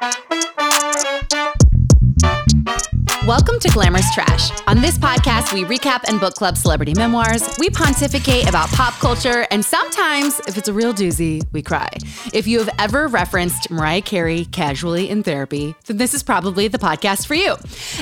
Thank you. Welcome to Glamorous Trash. On this podcast, we recap and book club celebrity memoirs. We pontificate about pop culture, and sometimes, if it's a real doozy, we cry. If you have ever referenced Mariah Carey casually in therapy, then this is probably the podcast for you.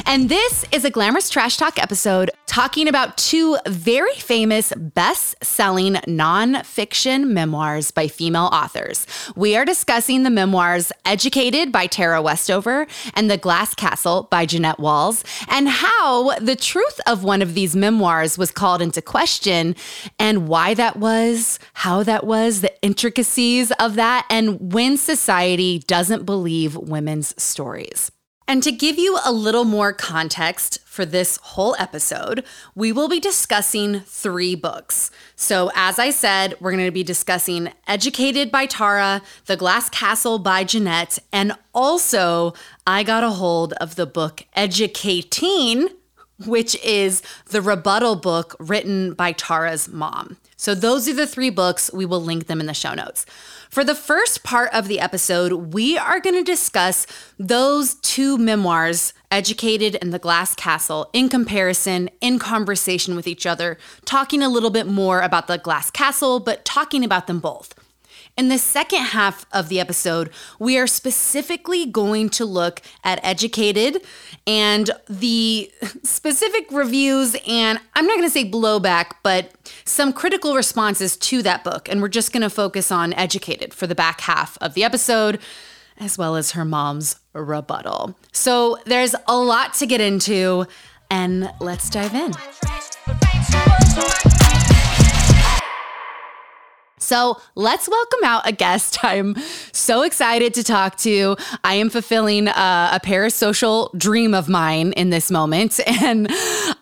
And this is a Glamorous Trash Talk episode talking about two very famous best selling nonfiction memoirs by female authors. We are discussing the memoirs Educated by Tara Westover and The Glass Castle by Jeannette Walls and how the truth of one of these memoirs was called into question and why that was, how that was, the intricacies of that, and when society doesn't believe women's stories. And to give you a little more context for this whole episode, we will be discussing three books. So, as I said, we're going to be discussing Educated by Tara, The Glass Castle by Jeannette, and also I got a hold of the book Educating, which is the rebuttal book written by Tara's mom. So, those are the three books. We will link them in the show notes. For the first part of the episode, we are going to discuss those two memoirs, Educated and The Glass Castle, in comparison, in conversation with each other, talking a little bit more about The Glass Castle, but talking about them both. In the second half of the episode, we are specifically going to look at Educated and the specific reviews, and I'm not going to say blowback, but some critical responses to that book. And we're just going to focus on Educated for the back half of the episode, as well as her mom's rebuttal. So there's a lot to get into, and let's dive in. So let's welcome out a guest I'm so excited to talk to. I am fulfilling a, a parasocial dream of mine in this moment. And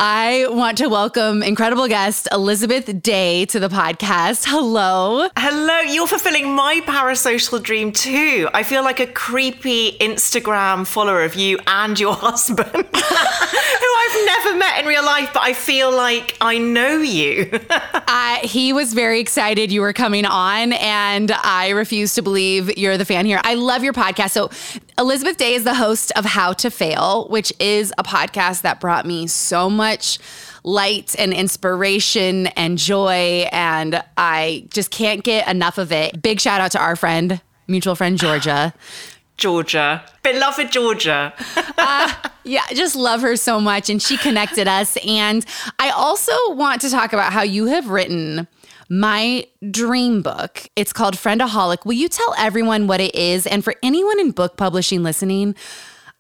I want to welcome incredible guest Elizabeth Day to the podcast. Hello. Hello. You're fulfilling my parasocial dream too. I feel like a creepy Instagram follower of you and your husband, who I've never met in real life, but I feel like I know you. uh, he was very excited you were coming coming on, and I refuse to believe you're the fan here. I love your podcast. So, Elizabeth Day is the host of How to Fail, which is a podcast that brought me so much light and inspiration and joy. And I just can't get enough of it. Big shout out to our friend, mutual friend Georgia. Georgia, beloved Georgia. uh, yeah, I just love her so much. And she connected us. And I also want to talk about how you have written my dream book. It's called Friendaholic. Will you tell everyone what it is? And for anyone in book publishing listening,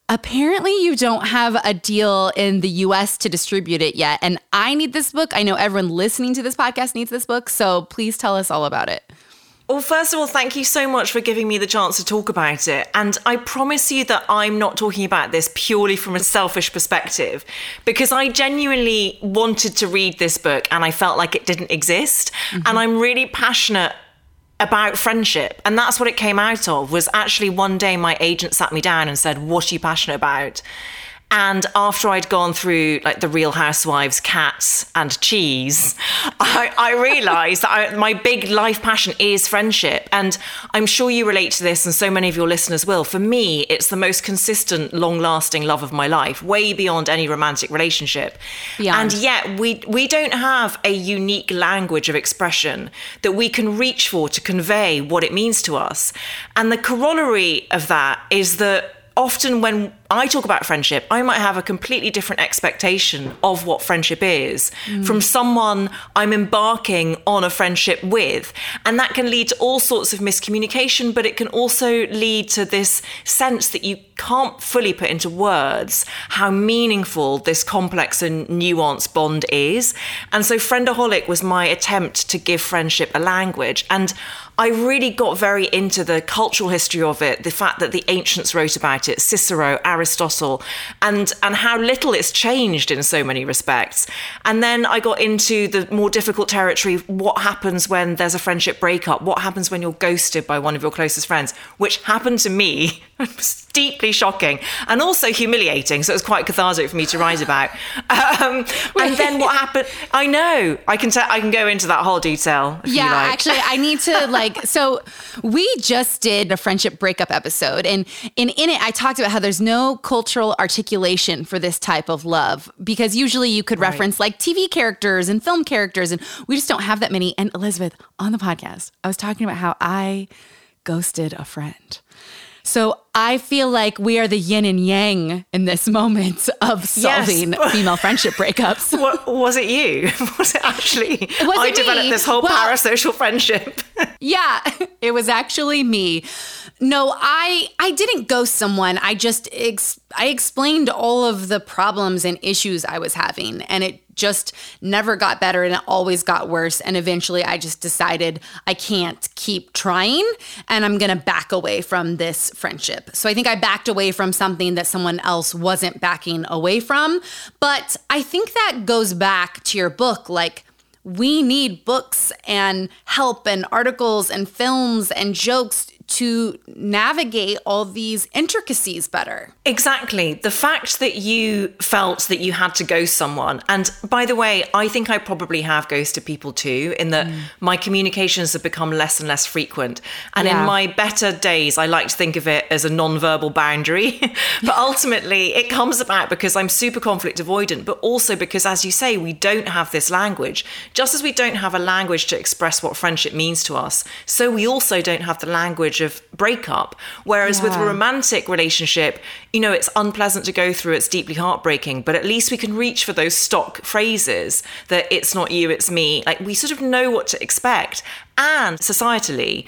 apparently you don't have a deal in the US to distribute it yet. And I need this book. I know everyone listening to this podcast needs this book. So please tell us all about it. Well, first of all, thank you so much for giving me the chance to talk about it. And I promise you that I'm not talking about this purely from a selfish perspective, because I genuinely wanted to read this book and I felt like it didn't exist. Mm-hmm. And I'm really passionate about friendship and that's what it came out of was actually one day my agent sat me down and said what are you passionate about and after I'd gone through like the Real Housewives, cats, and cheese, I, I realized that I, my big life passion is friendship. And I'm sure you relate to this, and so many of your listeners will. For me, it's the most consistent, long lasting love of my life, way beyond any romantic relationship. Beyond. And yet, we, we don't have a unique language of expression that we can reach for to convey what it means to us. And the corollary of that is that often when I talk about friendship, I might have a completely different expectation of what friendship is mm. from someone I'm embarking on a friendship with. And that can lead to all sorts of miscommunication, but it can also lead to this sense that you can't fully put into words how meaningful this complex and nuanced bond is. And so, Friendaholic was my attempt to give friendship a language. And I really got very into the cultural history of it, the fact that the ancients wrote about it, Cicero, Aristotle, and, and how little it's changed in so many respects. And then I got into the more difficult territory what happens when there's a friendship breakup? What happens when you're ghosted by one of your closest friends? Which happened to me. deeply shocking and also humiliating. So it was quite cathartic for me to write about. Um, and then what happened? I know I can tell. I can go into that whole detail. yeah, like. actually, I need to like. So we just did a friendship breakup episode, and in in it, I talked about how there's no cultural articulation for this type of love because usually you could reference like TV characters and film characters, and we just don't have that many. And Elizabeth on the podcast, I was talking about how I ghosted a friend. So I feel like we are the yin and yang in this moment of solving yes. female friendship breakups. What, was it you? Was it actually? It I developed me. this whole well, parasocial friendship. yeah, it was actually me. No, I I didn't ghost someone. I just ex- I explained all of the problems and issues I was having and it just never got better and it always got worse and eventually I just decided I can't keep trying and I'm going to back away from this friendship. So I think I backed away from something that someone else wasn't backing away from, but I think that goes back to your book like we need books and help and articles and films and jokes to navigate all these intricacies better. Exactly. The fact that you felt that you had to ghost someone, and by the way, I think I probably have ghosted people too, in that mm. my communications have become less and less frequent. And yeah. in my better days, I like to think of it as a non-verbal boundary. but ultimately, it comes about because I'm super conflict avoidant, but also because, as you say, we don't have this language. Just as we don't have a language to express what friendship means to us, so we also don't have the language of breakup. Whereas yeah. with a romantic relationship, you know, it's unpleasant to go through, it's deeply heartbreaking, but at least we can reach for those stock phrases that it's not you, it's me. Like we sort of know what to expect. And societally,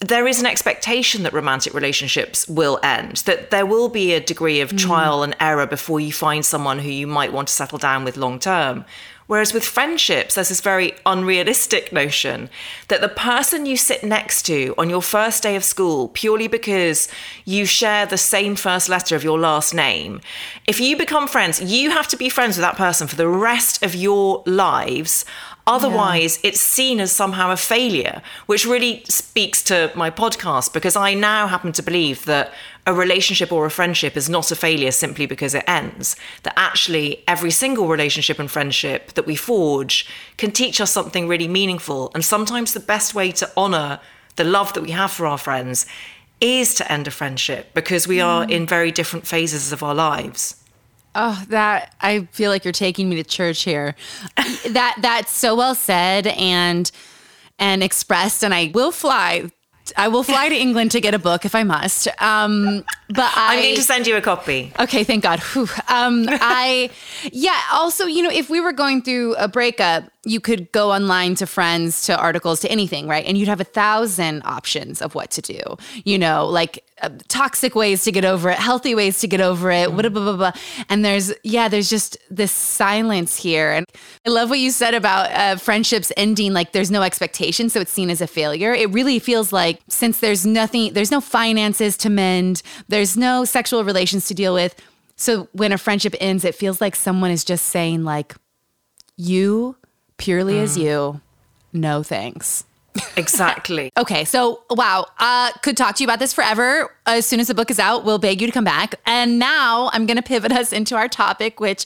there is an expectation that romantic relationships will end, that there will be a degree of mm. trial and error before you find someone who you might want to settle down with long term. Whereas with friendships, there's this very unrealistic notion that the person you sit next to on your first day of school, purely because you share the same first letter of your last name, if you become friends, you have to be friends with that person for the rest of your lives Otherwise, yeah. it's seen as somehow a failure, which really speaks to my podcast because I now happen to believe that a relationship or a friendship is not a failure simply because it ends. That actually, every single relationship and friendship that we forge can teach us something really meaningful. And sometimes the best way to honor the love that we have for our friends is to end a friendship because we are mm. in very different phases of our lives. Oh, that I feel like you're taking me to church here. that that's so well said and and expressed and I will fly I will fly to England to get a book if I must. Um, but I, I'm going to send you a copy. Okay, thank God. Whew. Um, I, yeah. Also, you know, if we were going through a breakup, you could go online to friends, to articles, to anything, right? And you'd have a thousand options of what to do. You know, like uh, toxic ways to get over it, healthy ways to get over it, blah, blah, blah, blah. And there's, yeah, there's just this silence here. And I love what you said about uh, friendships ending like there's no expectation, so it's seen as a failure. It really feels like since there's nothing, there's no finances to mend, there's no sexual relations to deal with. So when a friendship ends, it feels like someone is just saying, like, you, purely mm. as you, no thanks. Exactly. okay, so wow, uh, could talk to you about this forever. As soon as the book is out, we'll beg you to come back. And now I'm going to pivot us into our topic, which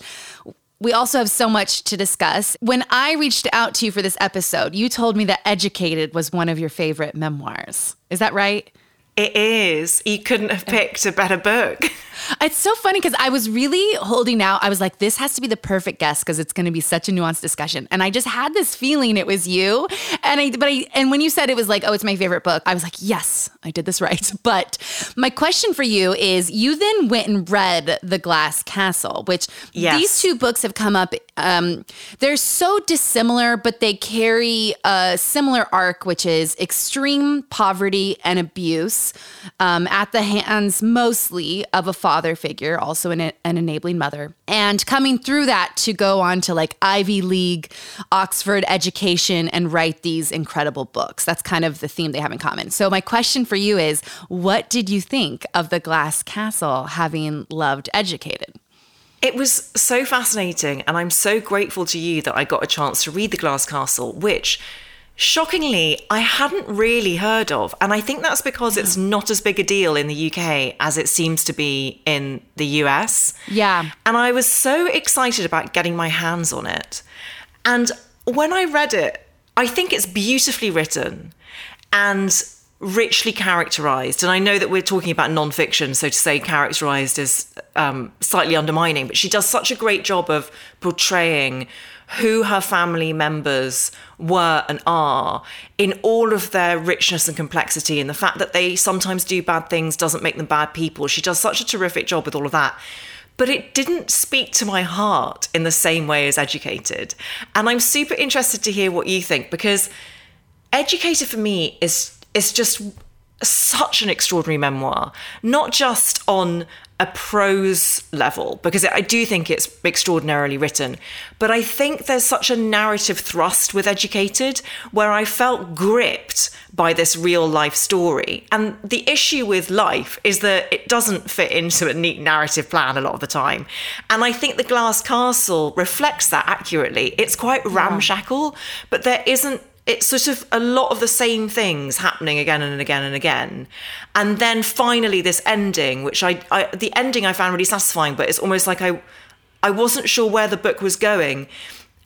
we also have so much to discuss. When I reached out to you for this episode, you told me that Educated was one of your favorite memoirs. Is that right? It is. You couldn't have picked a better book. It's so funny because I was really holding out. I was like, this has to be the perfect guest because it's going to be such a nuanced discussion. And I just had this feeling it was you. And I, but I, and when you said it was like, oh, it's my favorite book, I was like, yes, I did this right. But my question for you is you then went and read The Glass Castle, which yes. these two books have come up. Um, they're so dissimilar, but they carry a similar arc, which is extreme poverty and abuse um, at the hands mostly of a father figure, also an, an enabling mother, and coming through that to go on to like Ivy League, Oxford education, and write these incredible books. That's kind of the theme they have in common. So, my question for you is what did you think of The Glass Castle having loved Educated? It was so fascinating, and I'm so grateful to you that I got a chance to read The Glass Castle, which shockingly, I hadn't really heard of. And I think that's because it's not as big a deal in the UK as it seems to be in the US. Yeah. And I was so excited about getting my hands on it. And when I read it, I think it's beautifully written and richly characterized. And I know that we're talking about nonfiction, so to say characterized is um, slightly undermining, but she does such a great job of portraying who her family members were and are in all of their richness and complexity and the fact that they sometimes do bad things doesn't make them bad people she does such a terrific job with all of that but it didn't speak to my heart in the same way as educated and i'm super interested to hear what you think because educated for me is is just such an extraordinary memoir not just on a prose level because I do think it's extraordinarily written. But I think there's such a narrative thrust with Educated where I felt gripped by this real life story. And the issue with life is that it doesn't fit into a neat narrative plan a lot of the time. And I think The Glass Castle reflects that accurately. It's quite ramshackle, but there isn't it's sort of a lot of the same things happening again and again and again. And then finally this ending which I, I, the ending i found really satisfying but it's almost like i i wasn't sure where the book was going.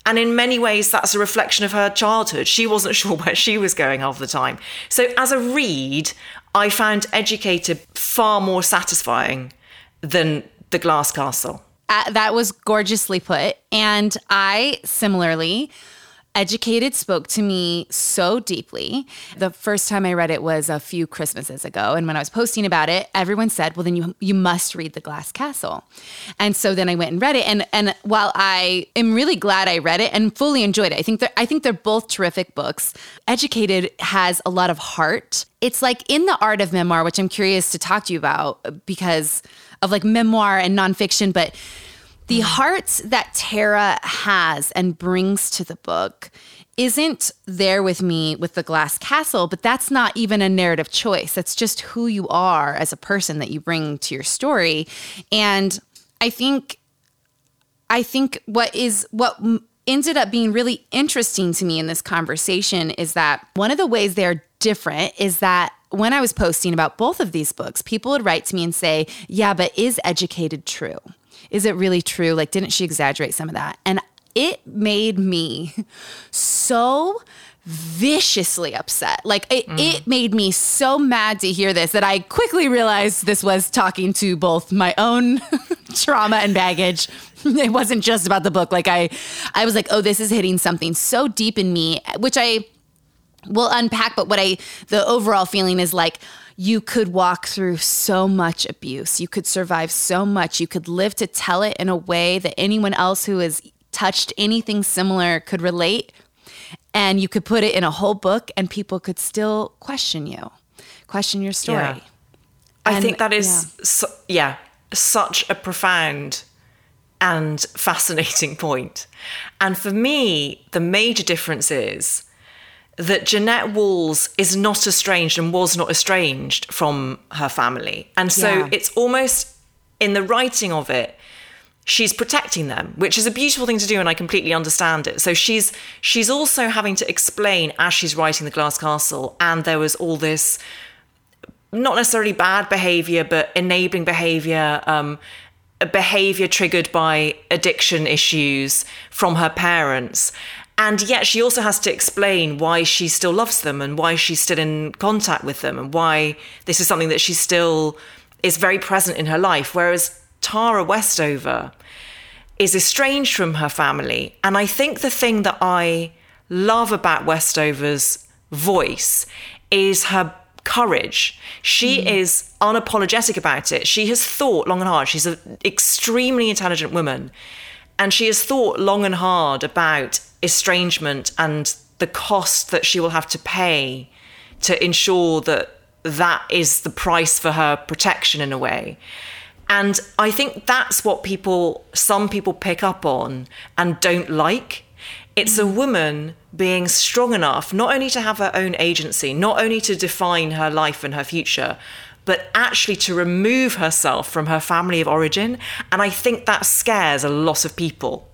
And in many ways that's a reflection of her childhood. She wasn't sure where she was going half the time. So as a read i found educated far more satisfying than the glass castle. Uh, that was gorgeously put. And i similarly Educated spoke to me so deeply. The first time I read it was a few Christmases ago, and when I was posting about it, everyone said, "Well, then you you must read The Glass Castle." And so then I went and read it, and and while I am really glad I read it and fully enjoyed it, I think I think they're both terrific books. Educated has a lot of heart. It's like in the art of memoir, which I'm curious to talk to you about because of like memoir and nonfiction, but the mm-hmm. heart that Tara has and brings to the book isn't there with me with the glass castle, but that's not even a narrative choice. That's just who you are as a person that you bring to your story. And I think I think what is what ended up being really interesting to me in this conversation is that one of the ways they're different is that when I was posting about both of these books, people would write to me and say, "Yeah, but is educated true?" Is it really true? Like, didn't she exaggerate some of that? And it made me so viciously upset. Like it, mm. it made me so mad to hear this that I quickly realized this was talking to both my own trauma and baggage. It wasn't just about the book. Like I I was like, "Oh, this is hitting something so deep in me," which I we'll unpack, but what I, the overall feeling is like, you could walk through so much abuse. You could survive so much. You could live to tell it in a way that anyone else who has touched anything similar could relate. And you could put it in a whole book, and people could still question you, question your story. Yeah. I And- think that is, yeah. su- yeah, such a profound and fascinating point. And for me, the major difference is that Jeannette Walls is not estranged and was not estranged from her family. And so Yeah. it's almost in the writing of it, she's protecting them, which is a beautiful thing to do, and I completely understand it. So she's she's also having to explain as she's writing the Glass Castle, and there was all this not necessarily bad behavior, but enabling behavior, um, a behavior triggered by addiction issues from her parents. And yet she also has to explain why she still loves them and why she's still in contact with them and why this is something that she still is very present in her life. Whereas Tara Westover is estranged from her family. And I think the thing that I love about Westover's voice is her courage. She mm. is unapologetic about it. She has thought long and hard. She's an extremely intelligent woman. And she has thought long and hard about estrangement and the cost that she will have to pay to ensure that that is the price for her protection in a way. And I think that's what people, some people pick up on and don't like. It's a woman being strong enough not only to have her own agency, not only to define her life and her future, but actually to remove herself from her family of origin. And I think that scares a lot of people.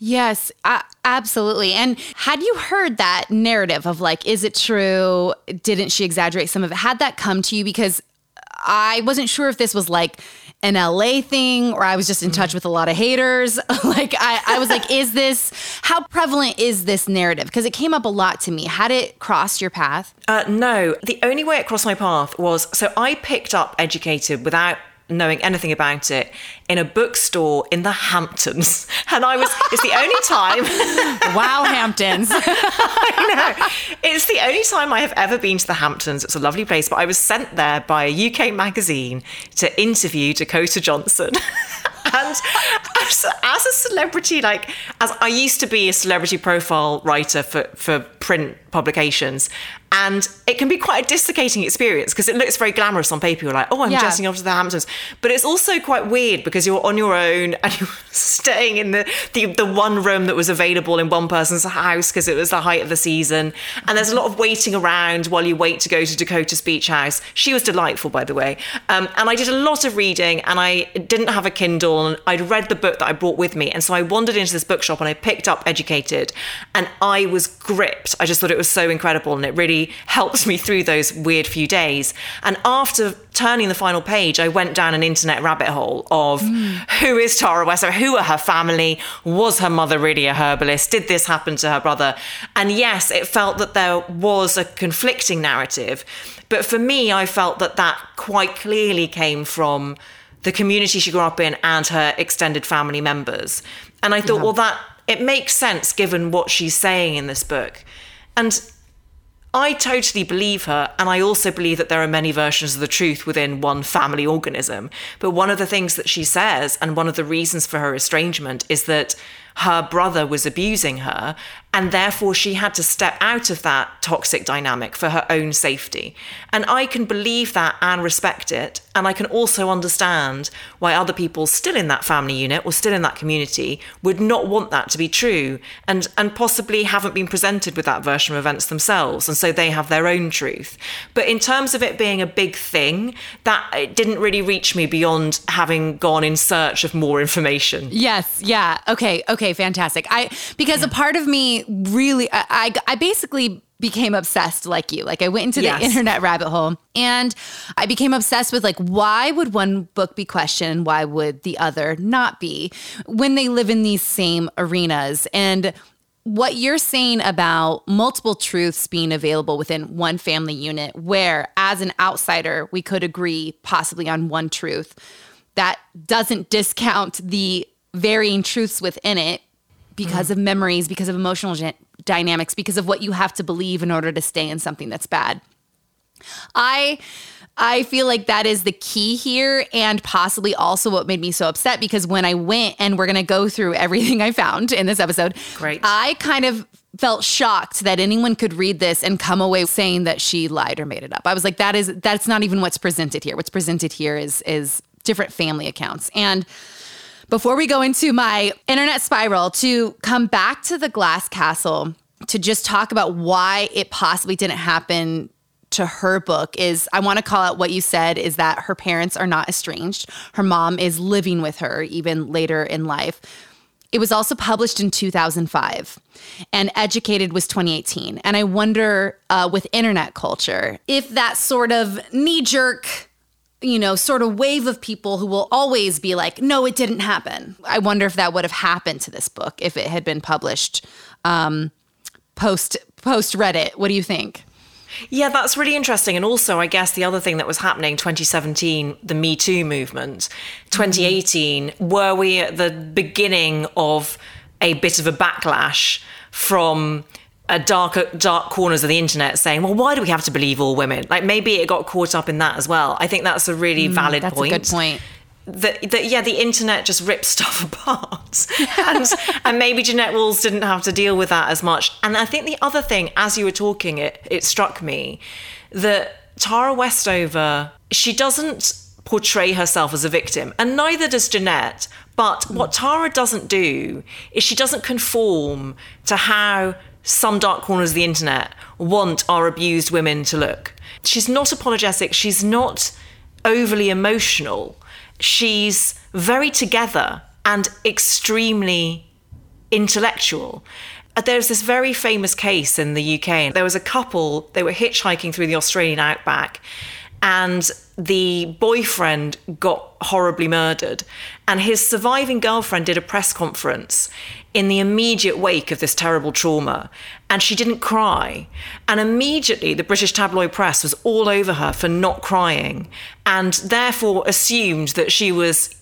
Yes, a- absolutely. And had you heard that narrative of like, is it true? Didn't she exaggerate some of it? Had that come to you? Because I wasn't sure if this was like an LA thing or I was just in touch with a lot of haters. like, I, I was like, is this, how prevalent is this narrative? Because it came up a lot to me. Had it crossed your path? Uh, no, the only way it crossed my path was so I picked up Educated without knowing anything about it in a bookstore in the Hamptons. And I was, it's the only time. Wow, Hamptons. I know. It's the only time I have ever been to the Hamptons. It's a lovely place, but I was sent there by a UK magazine to interview Dakota Johnson. and as, as a celebrity, like as I used to be a celebrity profile writer for, for print publications, and it can be quite a dislocating experience because it looks very glamorous on paper. You're like, oh, I'm Yeah. dressing up to the Hamptons, but it's also quite weird because you're on your own and you're staying in the the, the one room that was available in one person's house because it was the height of the season, and there's a lot of waiting around while you wait to go to Dakota's beach house. She was delightful, by the way, um, and I did a lot of reading, and I didn't have a Kindle, and I'd read the book that I brought with me, and so I wandered into this bookshop and I picked up Educated, and I was gripped. I just thought it was so incredible, and it really helped me through those weird few days. And after turning the final page, I went down an internet rabbit hole of who is Tara Westover, who are her family, was her mother really a herbalist, did this happen to her brother? And yes, it felt that there was a conflicting narrative, but for me, I felt that that quite clearly came from the community she grew up in and her extended family members. And I thought, well, that it makes sense given what she's saying in this book. And I totally believe her, and I also believe that there are many versions of the truth within one family organism. But one of the things that she says, and one of the reasons for her estrangement, is that her brother was abusing her, and therefore she had to step out of that toxic dynamic for her own safety. And I can believe that and respect it. And I can also understand why other people still in that family unit or still in that community would not want that to be true and, and possibly haven't been presented with that version of events themselves. And so they have their own truth. But in terms of it being a big thing, that it didn't really reach me beyond having gone in search of more information. Yes. Yeah. Okay. Okay. Fantastic. I because a part of me really, I, I, I basically became obsessed like you. Like I went into the Yes. internet rabbit hole and I became obsessed with like why would one book be questioned, why would the other not be when they live in these same arenas and. What you're saying about multiple truths being available within one family unit, where as an outsider, we could agree possibly on one truth, that doesn't discount the varying truths within it because mm. of memories, because of emotional gen- dynamics because of what you have to believe in order to stay in something that's bad. I I feel like that is the key here and possibly also what made me so upset because when I went and we're going to go through everything I found in this episode, Great. I kind of felt shocked that anyone could read this and come away saying that she lied or made it up. I was like that is that's not even what's presented here. What's presented here is is different family accounts. And before we go into my internet spiral to come back to the glass castle to just talk about why it possibly didn't happen to her book is I want to call out what you said is that her parents are not estranged. Her mom is living with her even later in life. It was also published in 2005 and Educated was 2018. And I wonder uh, with internet culture if that sort of knee jerk you know, sort of wave of people who will always be like, no, it didn't happen. I wonder if that would have happened to this book if it had been published um, post post Reddit. What do you think? Yeah, that's really interesting. And also, I guess the other thing that was happening 2017, the Me Too movement, 2018, mm-hmm. were we at the beginning of a bit of a backlash from a dark dark corners of the internet saying, "Well, why do we have to believe all women?" Like maybe it got caught up in that as well. I think that's a really mm, valid that's point. That's a good point. That, that yeah, the internet just rips stuff apart, and and maybe Jeannette Walls didn't have to deal with that as much. And I think the other thing, as you were talking, it it struck me that Tara Westover she doesn't portray herself as a victim, and neither does Jeannette. But what Tara doesn't do is she doesn't conform to how some dark corners of the internet want our abused women to look. She's not apologetic, she's not overly emotional. She's very together and extremely intellectual. Uh, there's this very famous case in the UK. There was a couple, they were hitchhiking through the Australian outback, and the boyfriend got horribly murdered. And his surviving girlfriend did a press conference in the immediate wake of this terrible trauma. And she didn't cry. And immediately the British tabloid press was all over her for not crying and therefore assumed that she was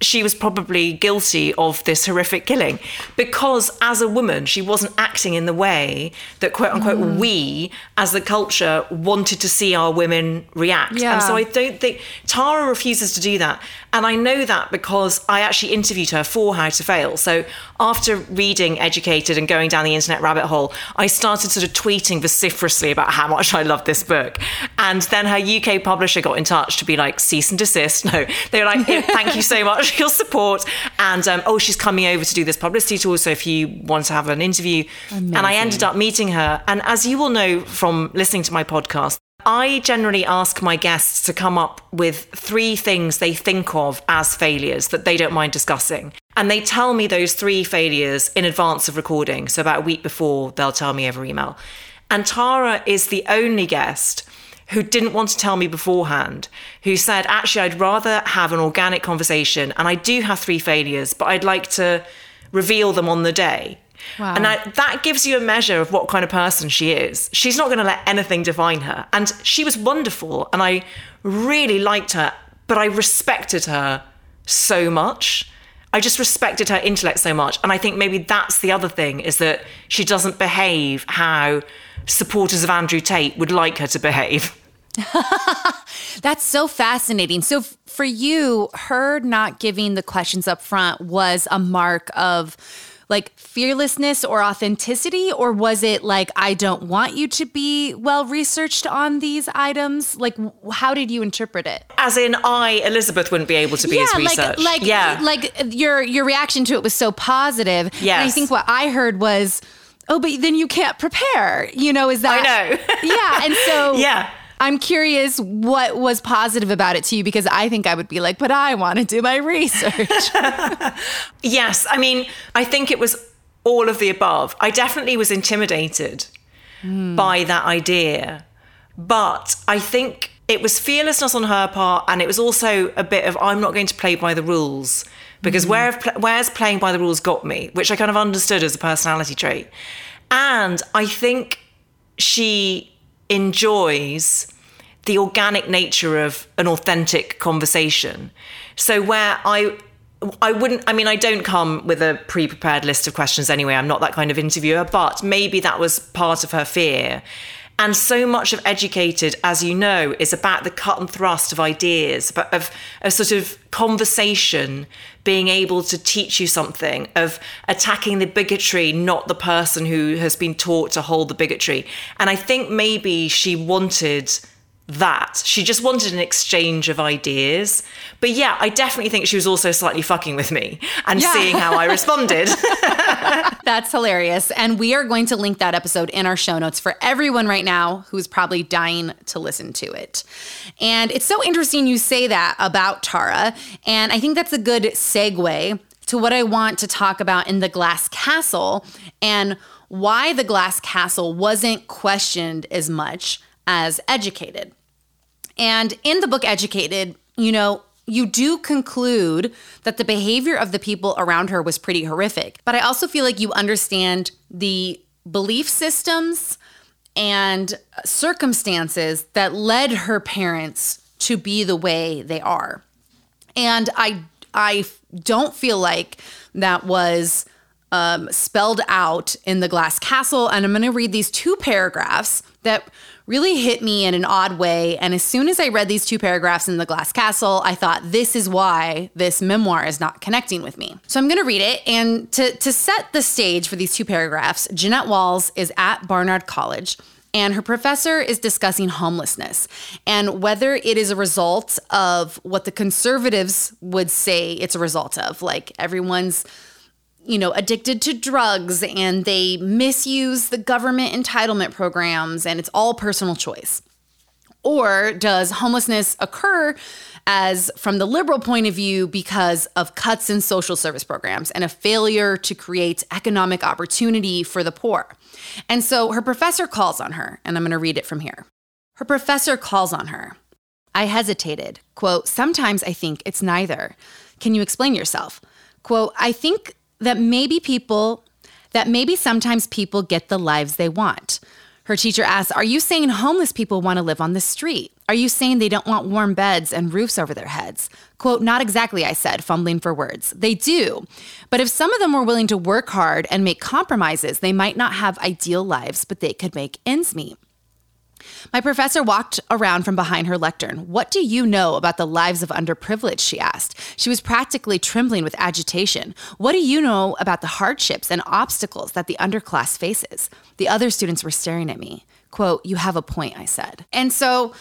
she was probably guilty of this horrific killing because as a woman she wasn't acting in the way that quote unquote mm. we as the culture wanted to see our women react yeah. and so i don't think tara refuses to do that and I know that because I actually interviewed her for How to Fail. So after reading Educated and going down the internet rabbit hole, I started sort of tweeting vociferously about how much I loved this book. And then her UK publisher got in touch to be like, cease and desist. No, they were like, thank you so much for your support. And um, oh, she's coming over to do this publicity tour. So if you want to have an interview. Amazing. And I ended up meeting her. And as you will know from listening to my podcast, I generally ask my guests to come up with three things they think of as failures that they don't mind discussing. And they tell me those three failures in advance of recording. So, about a week before, they'll tell me over email. And Tara is the only guest who didn't want to tell me beforehand, who said, actually, I'd rather have an organic conversation. And I do have three failures, but I'd like to reveal them on the day. Wow. And I, that gives you a measure of what kind of person she is. She's not going to let anything define her. And she was wonderful. And I really liked her, but I respected her so much. I just respected her intellect so much. And I think maybe that's the other thing is that she doesn't behave how supporters of Andrew Tate would like her to behave. That's so fascinating. So, f- for you, her not giving the questions up front was a mark of like fearlessness or authenticity? Or was it like, I don't want you to be well researched on these items? Like, how did you interpret it? As in, I, Elizabeth, wouldn't be able to be yeah, as researched. Like, like, yeah. Like your, your reaction to it was so positive. Yeah, I think what I heard was, oh, but then you can't prepare. You know, is that? I know. yeah. And so, yeah. I'm curious what was positive about it to you because I think I would be like, but I want to do my research. yes. I mean, I think it was all of the above. I definitely was intimidated mm. by that idea. But I think it was fearlessness on her part. And it was also a bit of, I'm not going to play by the rules. Because mm. where, where's playing by the rules got me, which I kind of understood as a personality trait. And I think she enjoys the organic nature of an authentic conversation. So where I I wouldn't, I mean, I don't come with a pre prepared list of questions anyway. I'm not that kind of interviewer, but maybe that was part of her fear. And so much of Educated, as you know, is about the cut and thrust of ideas, but of a sort of conversation being able to teach you something, of attacking the bigotry, not the person who has been taught to hold the bigotry. And I think maybe she wanted that. She just wanted an exchange of ideas. But yeah, I definitely think she was also slightly fucking with me and yeah. seeing how I responded. That's hilarious. And we are going to link that episode in our show notes for everyone right now who's probably dying to listen to it. And it's so interesting you say that about Tara. And I think that's a good segue to what I want to talk about in The Glass Castle and why The Glass Castle wasn't questioned as much as educated. And in the book Educated, you know, you do conclude that the behavior of the people around her was pretty horrific. But I also feel like you understand the belief systems and circumstances that led her parents to be the way they are. And I I don't feel like that was um, spelled out in the Glass Castle. And I'm going to read these two paragraphs that really hit me in an odd way. And as soon as I read these two paragraphs in The Glass Castle, I thought, this is why this memoir is not connecting with me. So I'm going to read it. And to, to set the stage for these two paragraphs, Jeannette Walls is at Barnard College. And her professor is discussing homelessness and whether it is a result of what the conservatives would say it's a result of, like everyone's you know, addicted to drugs and they misuse the government entitlement programs and it's all personal choice? Or does homelessness occur as from the liberal point of view because of cuts in social service programs and a failure to create economic opportunity for the poor? And so her professor calls on her, and I'm going to read it from here. Her professor calls on her. I hesitated. Quote, sometimes I think it's neither. Can you explain yourself? Quote, I think that maybe people, that maybe sometimes people get the lives they want. Her teacher asks, Are you saying homeless people want to live on the street? Are you saying they don't want warm beds and roofs over their heads? Quote, Not exactly, I said, fumbling for words. They do. But if some of them were willing to work hard and make compromises, they might not have ideal lives, but they could make ends meet. My professor walked around from behind her lectern. What do you know about the lives of underprivileged? She asked. She was practically trembling with agitation. What do you know about the hardships and obstacles that the underclass faces? The other students were staring at me. Quote, You have a point, I said. And so,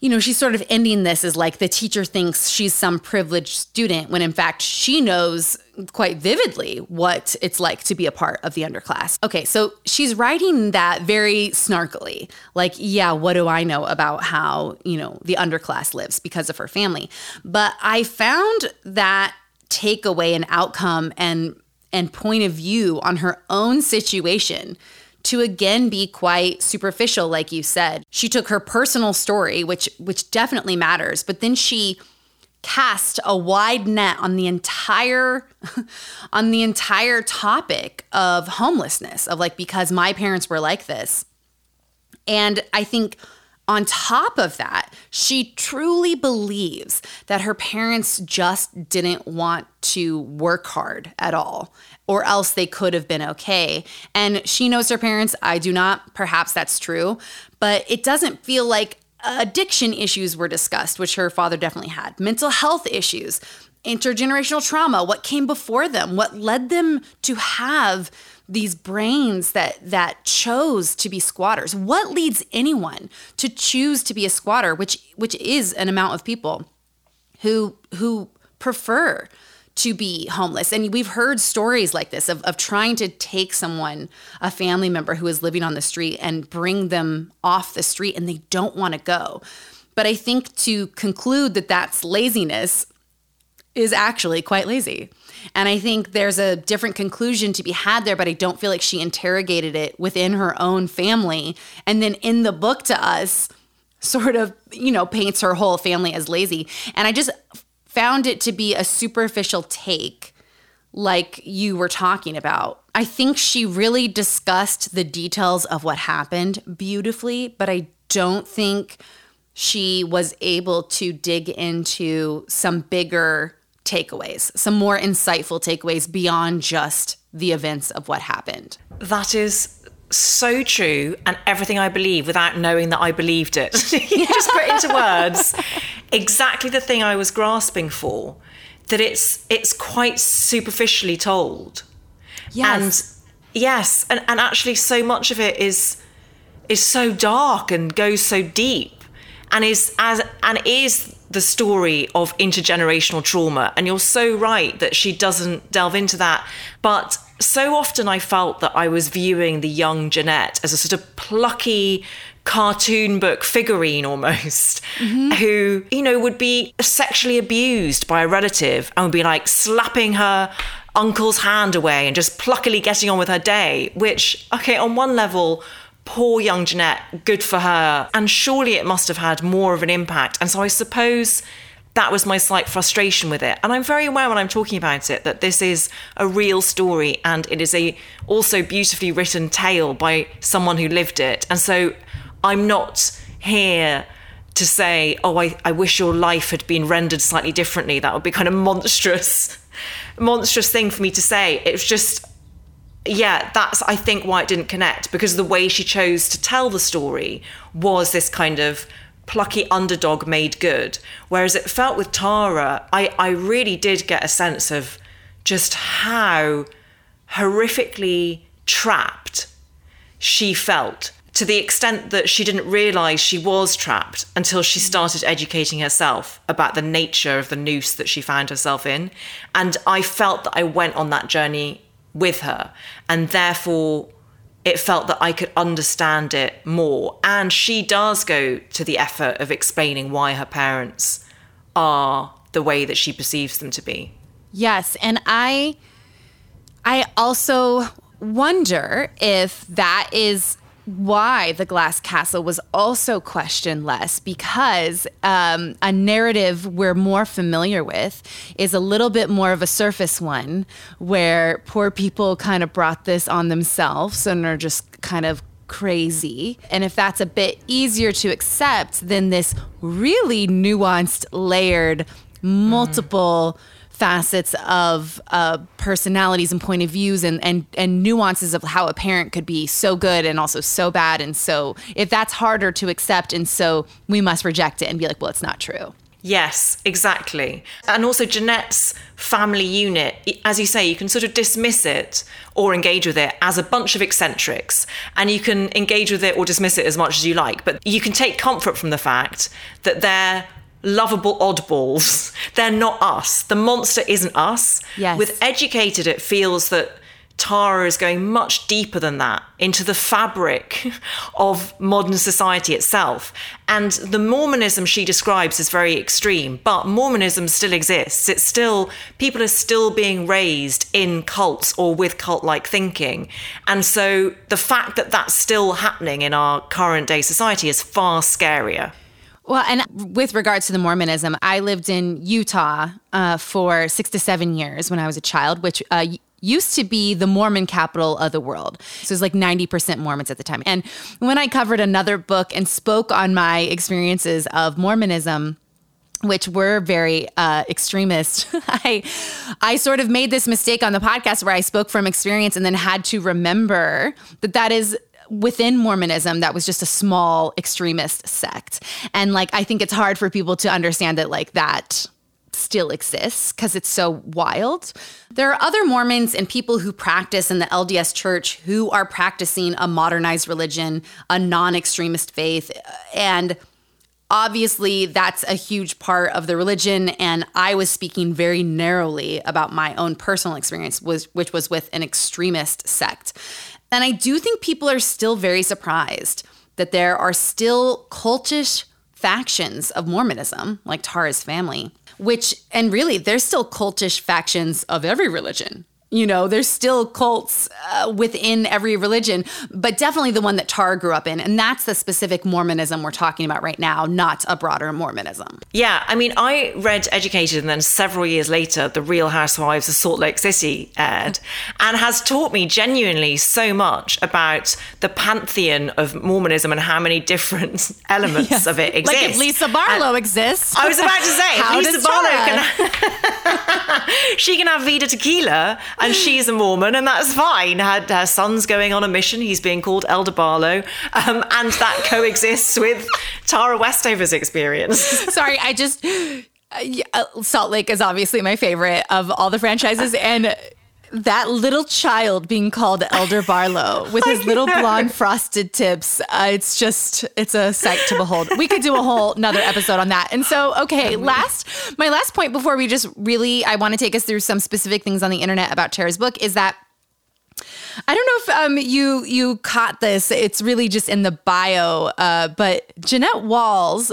you know, she's sort of ending this as like the teacher thinks she's some privileged student when in fact she knows quite vividly what it's like to be a part of the underclass. Okay, so she's writing that very snarkily. Like, yeah, what do I know about how, you know, the underclass lives because of her family? But I found that takeaway and outcome and and point of view on her own situation to again be quite superficial like you said. She took her personal story which which definitely matters, but then she cast a wide net on the entire on the entire topic of homelessness of like because my parents were like this. And I think on top of that, she truly believes that her parents just didn't want to work hard at all, or else they could have been okay. And she knows her parents. I do not. Perhaps that's true, but it doesn't feel like addiction issues were discussed, which her father definitely had, mental health issues, intergenerational trauma, what came before them, what led them to have these brains that that chose to be squatters. What leads anyone to choose to be a squatter, which which is an amount of people who who prefer to be homeless. And we've heard stories like this of, of trying to take someone, a family member who is living on the street, and bring them off the street and they don't want to go. But I think to conclude that that's laziness is actually quite lazy. And I think there's a different conclusion to be had there, but I don't feel like she interrogated it within her own family. And then in the book to us, sort of, you know, paints her whole family as lazy. And I just found it to be a superficial take, like you were talking about. I think she really discussed the details of what happened beautifully, but I don't think she was able to dig into some bigger takeaways, some more insightful takeaways beyond just the events of what happened. That is so true and everything I believe without knowing that I believed it. you just put into words exactly the thing I was grasping for. That it's it's quite superficially told. Yes. And yes, and, and actually so much of it is is so dark and goes so deep and is as and is the story of intergenerational trauma and you're so right that she doesn't delve into that but so often i felt that i was viewing the young jeannette as a sort of plucky cartoon book figurine almost mm-hmm. who you know would be sexually abused by a relative and would be like slapping her uncle's hand away and just pluckily getting on with her day which okay on one level poor young Jeannette, good for her. And surely it must have had more of an impact. And so I suppose that was my slight frustration with it. And I'm very aware when I'm talking about it that this is a real story and it is a also beautifully written tale by someone who lived it. And so I'm not here to say, oh, I, I wish your life had been rendered slightly differently. That would be kind of monstrous, monstrous thing for me to say. It's just yeah, that's I think why it didn't connect because the way she chose to tell the story was this kind of plucky underdog made good. Whereas it felt with Tara, I, I really did get a sense of just how horrifically trapped she felt to the extent that she didn't realize she was trapped until she started educating herself about the nature of the noose that she found herself in. And I felt that I went on that journey with her. And therefore, it felt that I could understand it more. And she does go to the effort of explaining why her parents are the way that she perceives them to be. Yes, and I I also wonder if that is why the glass castle was also questioned less because um, a narrative we're more familiar with is a little bit more of a surface one where poor people kind of brought this on themselves and are just kind of crazy. And if that's a bit easier to accept than this really nuanced, layered, multiple. Mm facets of uh, personalities and point of views and, and and nuances of how a parent could be so good and also so bad and so if that's harder to accept and so we must reject it and be like well it's not true Yes, exactly. And also, Jeannette's family unit, as you say, you can sort of dismiss it or engage with it as a bunch of eccentrics. And you can engage with it or dismiss it as much as you like. But you can take comfort from the fact that they're lovable oddballs. They're not us. The monster isn't us. Yes. With educated, it feels that Tara is going much deeper than that into the fabric of modern society itself. And the Mormonism she describes is very extreme, but Mormonism still exists. It's still, people are still being raised in cults or with cult like thinking. And so the fact that that's still happening in our current day society is far scarier. Well, and with regards to the Mormonism, I lived in Utah uh, for six to seven years when I was a child, which uh, used to be the Mormon capital of the world. So it was like 90% Mormons at the time. And when I covered another book and spoke on my experiences of Mormonism, which were very uh, extremist. I I sort of made this mistake on the podcast where I spoke from experience and then had to remember that that is within Mormonism that was just a small extremist sect. And like I think it's hard for people to understand that like that still exists because it's so wild. There are other Mormons and people who practice in the LDS church who are practicing a modernized religion, a non-extremist faith and obviously that's a huge part of the religion and i was speaking very narrowly about my own personal experience was which was with an extremist sect and I do think people are still very surprised that there are still cultish factions of Mormonism, like Tara's family, which, and really, there's still cultish factions of every religion. You know, there's still cults uh, within every religion, but definitely the one that Tara grew up in. And that's the specific Mormonism we're talking about right now, not a broader Mormonism. Yeah. I mean, I read Educated, and then several years later, The Real Housewives of Salt Lake City aired, and has taught me genuinely so much about the pantheon of Mormonism and how many different elements yes. of it exist. Like if Lisa Barlow and exists. I was about to say, How Lisa Barlow can. she can have Vida Tequila and she's a Mormon, and that's fine. Her, her son's going on a mission. He's being called Elder Barlow, um, and that coexists with Tara Westover's experience. Sorry, I just. Uh, Salt Lake is obviously my favorite of all the franchises, and that little child being called Elder Barlow with his little blonde frosted tips. Uh, it's just, it's a sight to behold. We could do a whole another episode on that. And so, okay, last, my last point before we just really, I want to take us through some specific things on the internet about Tara's book is that I don't know if um, you you caught this. It's really just in the bio, uh, but Jeannette Walls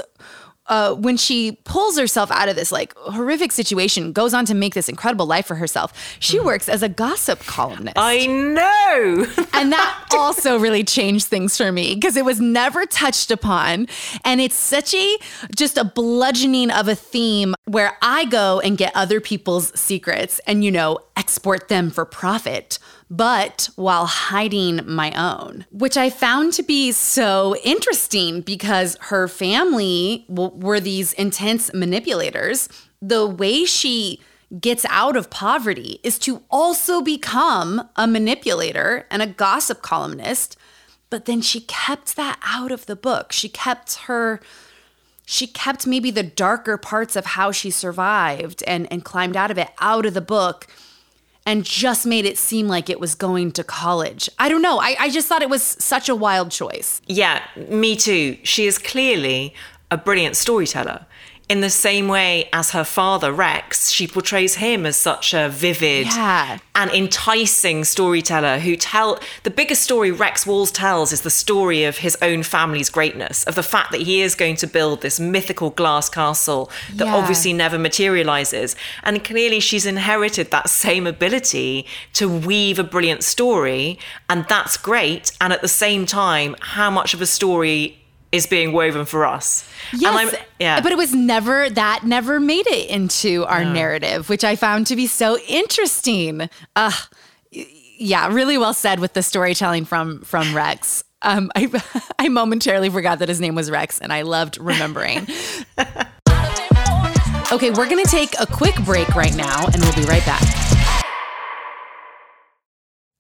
uh, when she pulls herself out of this like horrific situation, goes on to make this incredible life for herself. She mm. works as a gossip columnist. I know. and that also really changed things for me because it was never touched upon. And it's such a just a bludgeoning of a theme where I go and get other people's secrets and, you know, export them for profit but while hiding my own, which I found to be so interesting because her family were these intense manipulators. The way she gets out of poverty is to also become a manipulator and a gossip columnist. But then she kept that out of the book. She kept her she kept maybe the darker parts of how she survived and, and climbed out of it out of the book and just made it seem like it was going to college. I don't know. I, I just thought it was such a wild choice. Yeah, me too. She is clearly a brilliant storyteller in the same way as her father Rex, she portrays him as such a vivid yeah. and enticing storyteller who tell the biggest story Rex Walls tells is the story of his own family's greatness, of the fact that he is going to build this mythical glass castle that yeah. obviously never materializes. And clearly she's inherited that same ability to weave a brilliant story, and that's great. And at the same time, how much of a story is being woven for us. Yes, yeah. But it was never that never made it into our no. narrative, which I found to be so interesting. Uh, yeah, really well said with the storytelling from from Rex. Um, I I momentarily forgot that his name was Rex, and I loved remembering. okay, we're gonna take a quick break right now, and we'll be right back.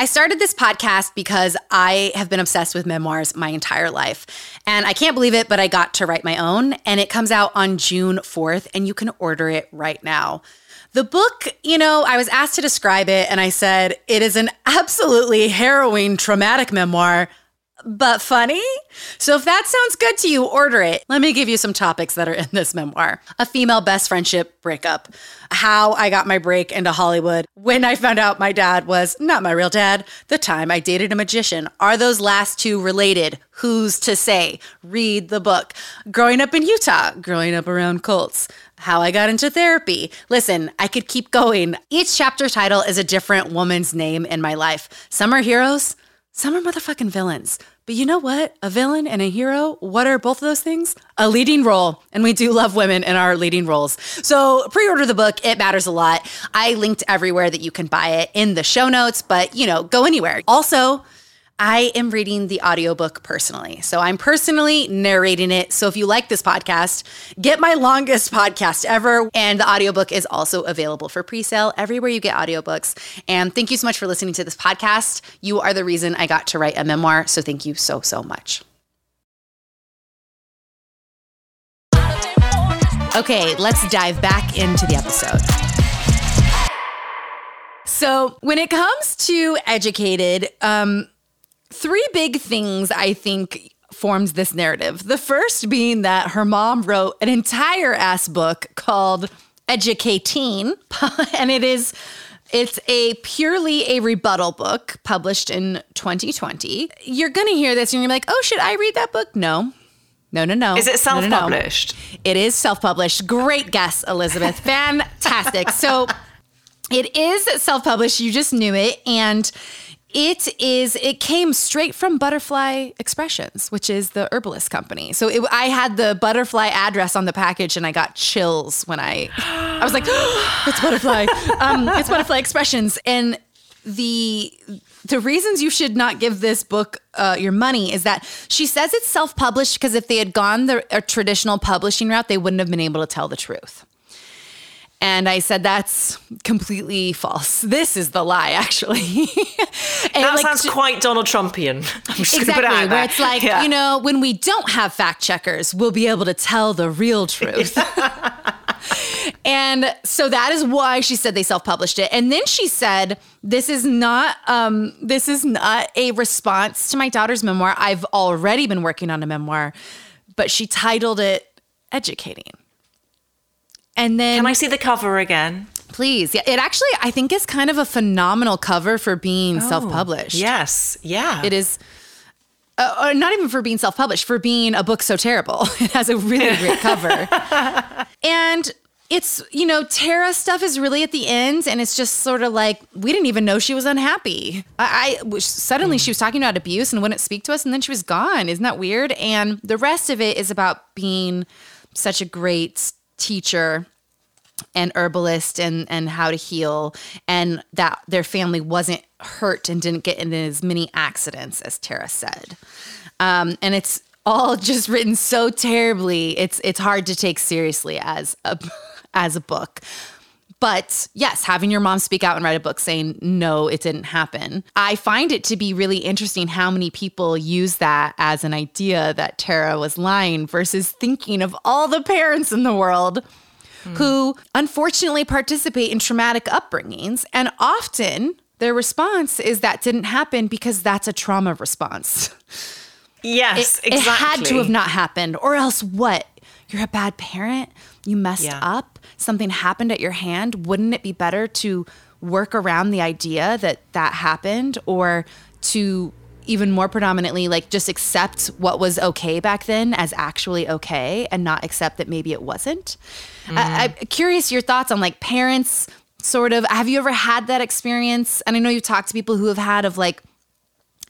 I started this podcast because I have been obsessed with memoirs my entire life. And I can't believe it, but I got to write my own. And it comes out on June 4th, and you can order it right now. The book, you know, I was asked to describe it, and I said, it is an absolutely harrowing, traumatic memoir but funny. So if that sounds good to you, order it. Let me give you some topics that are in this memoir. A female best friendship breakup, how I got my break into Hollywood, when I found out my dad was not my real dad, the time I dated a magician. Are those last two related? Who's to say? Read the book. Growing up in Utah, growing up around cults, how I got into therapy. Listen, I could keep going. Each chapter title is a different woman's name in my life. Some are heroes, some are motherfucking villains. But you know what? A villain and a hero, what are both of those things? A leading role. And we do love women in our leading roles. So pre order the book. It matters a lot. I linked everywhere that you can buy it in the show notes, but you know, go anywhere. Also, I am reading the audiobook personally. So I'm personally narrating it. So if you like this podcast, get my longest podcast ever. And the audiobook is also available for pre sale everywhere you get audiobooks. And thank you so much for listening to this podcast. You are the reason I got to write a memoir. So thank you so, so much. Okay, let's dive back into the episode. So, when it comes to educated, um, three big things I think forms this narrative. The first being that her mom wrote an entire ass book called Educating, and it is it's a purely a rebuttal book published in 2020. You're going to hear this and you're like, "Oh, should I read that book?" No. No, no, no. Is it self-published? No, no, no. It is self-published. Great guess, Elizabeth. Fantastic. So, it is self-published. You just knew it and it is. It came straight from Butterfly Expressions, which is the herbalist company. So it, I had the Butterfly address on the package, and I got chills when I. I was like, oh, "It's Butterfly! Um, it's Butterfly Expressions!" And the the reasons you should not give this book uh, your money is that she says it's self published because if they had gone the traditional publishing route, they wouldn't have been able to tell the truth. And I said, that's completely false. This is the lie, actually. that like, sounds quite Donald Trumpian. exactly. It where it's like, yeah. you know, when we don't have fact checkers, we'll be able to tell the real truth. and so that is why she said they self-published it. And then she said, this is not um, this is not a response to my daughter's memoir. I've already been working on a memoir, but she titled it Educating. And then Can I see the cover again? Please. Yeah, it actually I think is kind of a phenomenal cover for being oh, self-published. Yes. Yeah. It is uh, not even for being self-published, for being a book so terrible. It has a really great cover. and it's, you know, Tara stuff is really at the end, and it's just sort of like we didn't even know she was unhappy. I, I suddenly mm. she was talking about abuse and wouldn't speak to us, and then she was gone. Isn't that weird? And the rest of it is about being such a great teacher and herbalist and and how to heal and that their family wasn't hurt and didn't get in as many accidents as Tara said. Um, and it's all just written so terribly. It's it's hard to take seriously as a as a book. But yes, having your mom speak out and write a book saying, no, it didn't happen. I find it to be really interesting how many people use that as an idea that Tara was lying versus thinking of all the parents in the world mm. who unfortunately participate in traumatic upbringings. And often their response is that didn't happen because that's a trauma response. Yes, it, exactly. It had to have not happened, or else what? You're a bad parent? You messed yeah. up? Something happened at your hand? Wouldn't it be better to work around the idea that that happened or to even more predominantly like just accept what was okay back then as actually okay and not accept that maybe it wasn't mm-hmm. I, i'm curious your thoughts on like parents sort of have you ever had that experience and i know you've talked to people who have had of like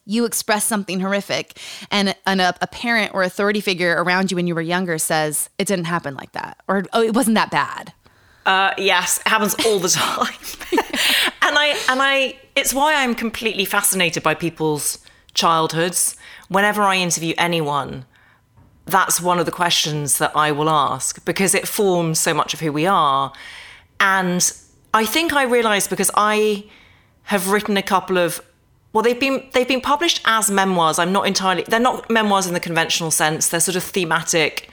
you express something horrific. And, and a, a, parent or authority figure around you when you were younger says it didn't happen like that or oh it wasn't that bad. Uh, yes it happens all the time. And i and i it's why i'm completely fascinated by people's childhoods. Whenever i interview anyone that's one of the questions that i will ask because it forms so much of who we are. And i think i realized because i have written a couple of well they've been they've been published as memoirs i'm not entirely they're not memoirs in the conventional sense they're sort of thematic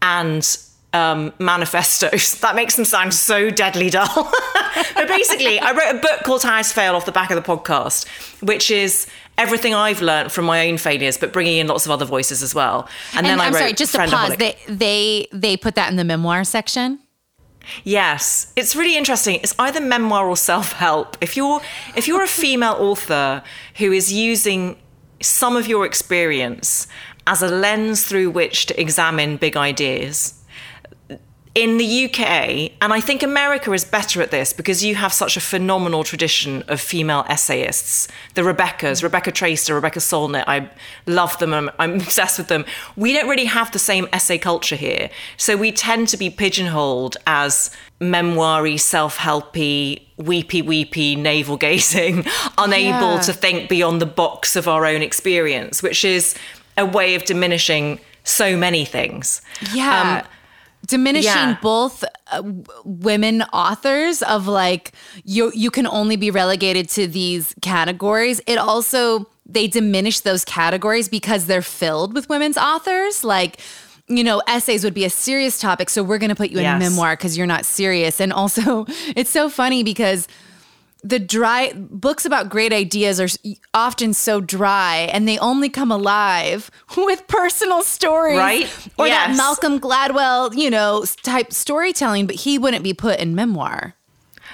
and um, manifestos that makes them sound so deadly dull but basically i wrote a book called how to fail off the back of the podcast which is everything I've learned from my own failures, but bringing in lots of other voices as well. And, and then I I'm sorry, just to pause. They, they they put that in the memoir section. Yes, it's really interesting. It's either memoir or self-help. If you're if you're a female author who is using some of your experience as a lens through which to examine big ideas, in the UK, and I think America is better at this because you have such a phenomenal tradition of female essayists. The Rebeccas, Rebecca Traister, Rebecca Solnit, I love them, I'm, I'm, obsessed with them. We don't really have the same essay culture here. So we tend to be pigeonholed as memoiry, self helpy, weepy, weepy, navel gazing, unable yeah. to think beyond the box of our own experience, which is a way of diminishing so many things. Yeah. Um, diminishing yeah. both uh, women authors of like you you can only be relegated to these categories it also they diminish those categories because they're filled with women's authors like you know, essays would be a serious topic. So we're going to put you yes. in a memoir because you're not serious. And also, it's so funny because the dry books about great ideas are often so dry and they only come alive with personal stories right or yes. that malcolm gladwell you know type storytelling but he wouldn't be put in memoir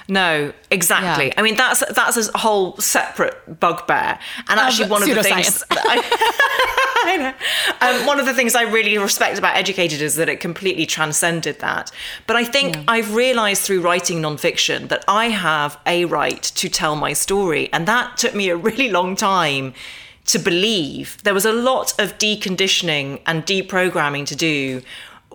no, exactly. Yeah. I mean, that's that's a whole separate bugbear. And actually, of one of the things I, I know, um, one of the things I really respect about Educated is that it completely transcended that. But I think yeah. I've realised through writing nonfiction that I have a right to tell my story, and that took me a really long time to believe. There was a lot of deconditioning and deprogramming to do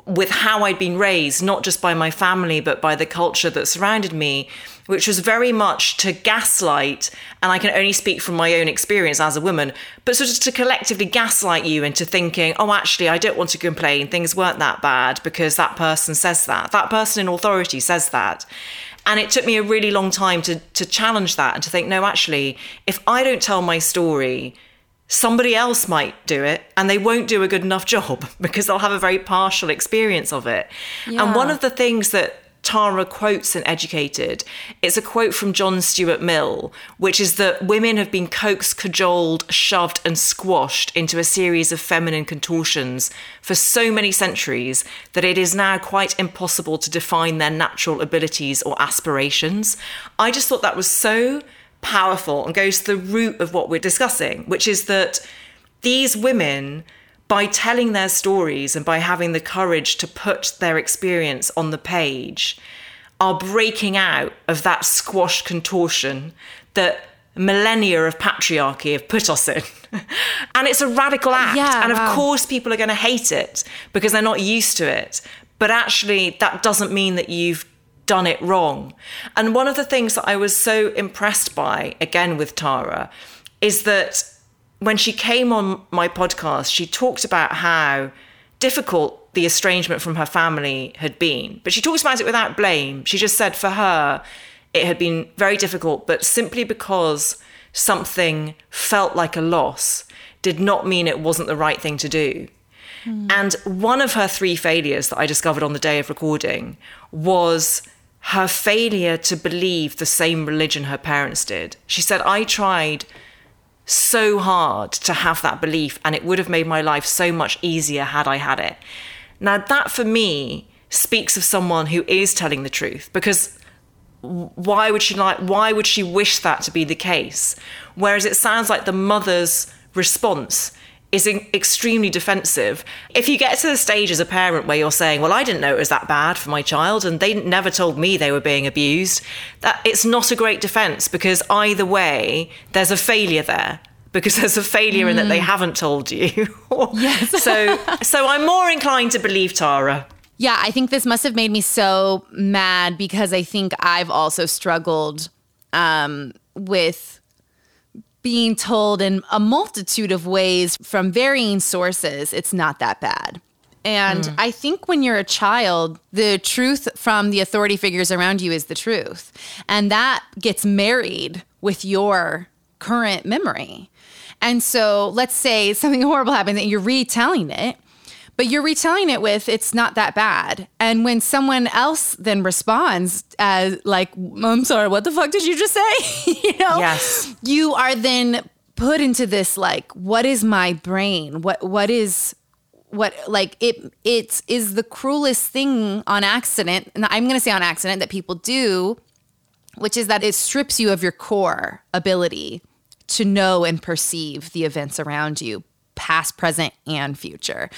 with how I'd been raised, not just by my family, but by the culture that surrounded me, which was very much to gaslight. And I can only speak from my own experience as a woman, but sort of to collectively gaslight you into thinking, oh, actually, I don't want to complain. Things weren't that bad because that person says that. That person in authority says that. And it took me a really long time to, to challenge that and to think, no, actually, if I don't tell my story, somebody else might do it and they won't do a good enough job because they'll have a very partial experience of it. Yeah. And one of the things that Tara quotes in Educated, it's a quote from John Stuart Mill, which is that women have been coaxed, cajoled, shoved, and squashed into a series of feminine contortions for so many centuries that it is now quite impossible to define their natural abilities or aspirations. I just thought that was so powerful and goes to the root of what we're discussing, which is that these women, by telling their stories and by having the courage to put their experience on the page, are breaking out of that squash contortion that millennia of patriarchy have put us in. and it's a radical uh, act. Yeah, and of wow. course, people are going to hate it because they're not used to it. But actually, that doesn't mean that you've done it wrong. And one of the things that I was so impressed by, again with Tara, is that when she came on my podcast, she talked about how difficult the estrangement from her family had been. But she talks about it without blame. She just said for her, it had been very difficult, but simply because something felt like a loss did not mean it wasn't the right thing to do. Mm. And one of her three failures that I discovered on the day of recording was her failure to believe the same religion her parents did. She said, I tried so hard to have that belief, and it would have made my life so much easier had I had it. Now, that for me speaks of someone who is telling the truth because why would she like why would she wish that to be the case whereas it sounds like the mother's response is extremely defensive. If you get to the stage as a parent where you're saying, "Well, I didn't know it was that bad for my child and they never told me they were being abused," that it's not a great defense because either way there's a failure there because there's a failure mm. in that they mm. haven't told you. yes. so so I'm more inclined to believe Tara. Yeah, I think this must have made me so mad because I think I've also struggled um, with being told in a multitude of ways from varying sources, it's not that bad. And mm. I think when you're a child, the truth from the authority figures around you is the truth. And that gets married with your current memory. And so let's say something horrible happened that you're retelling it but you're retelling it with it's not that bad. And when someone else then responds as like, I'm sorry, what the fuck did you just say? you know, yes. you are then put into this like, what is my brain? What what is what like it it is the cruelest thing on accident. And I'm gonna say on accident that people do, which is that it strips you of your core ability to know and perceive the events around you past, present, and future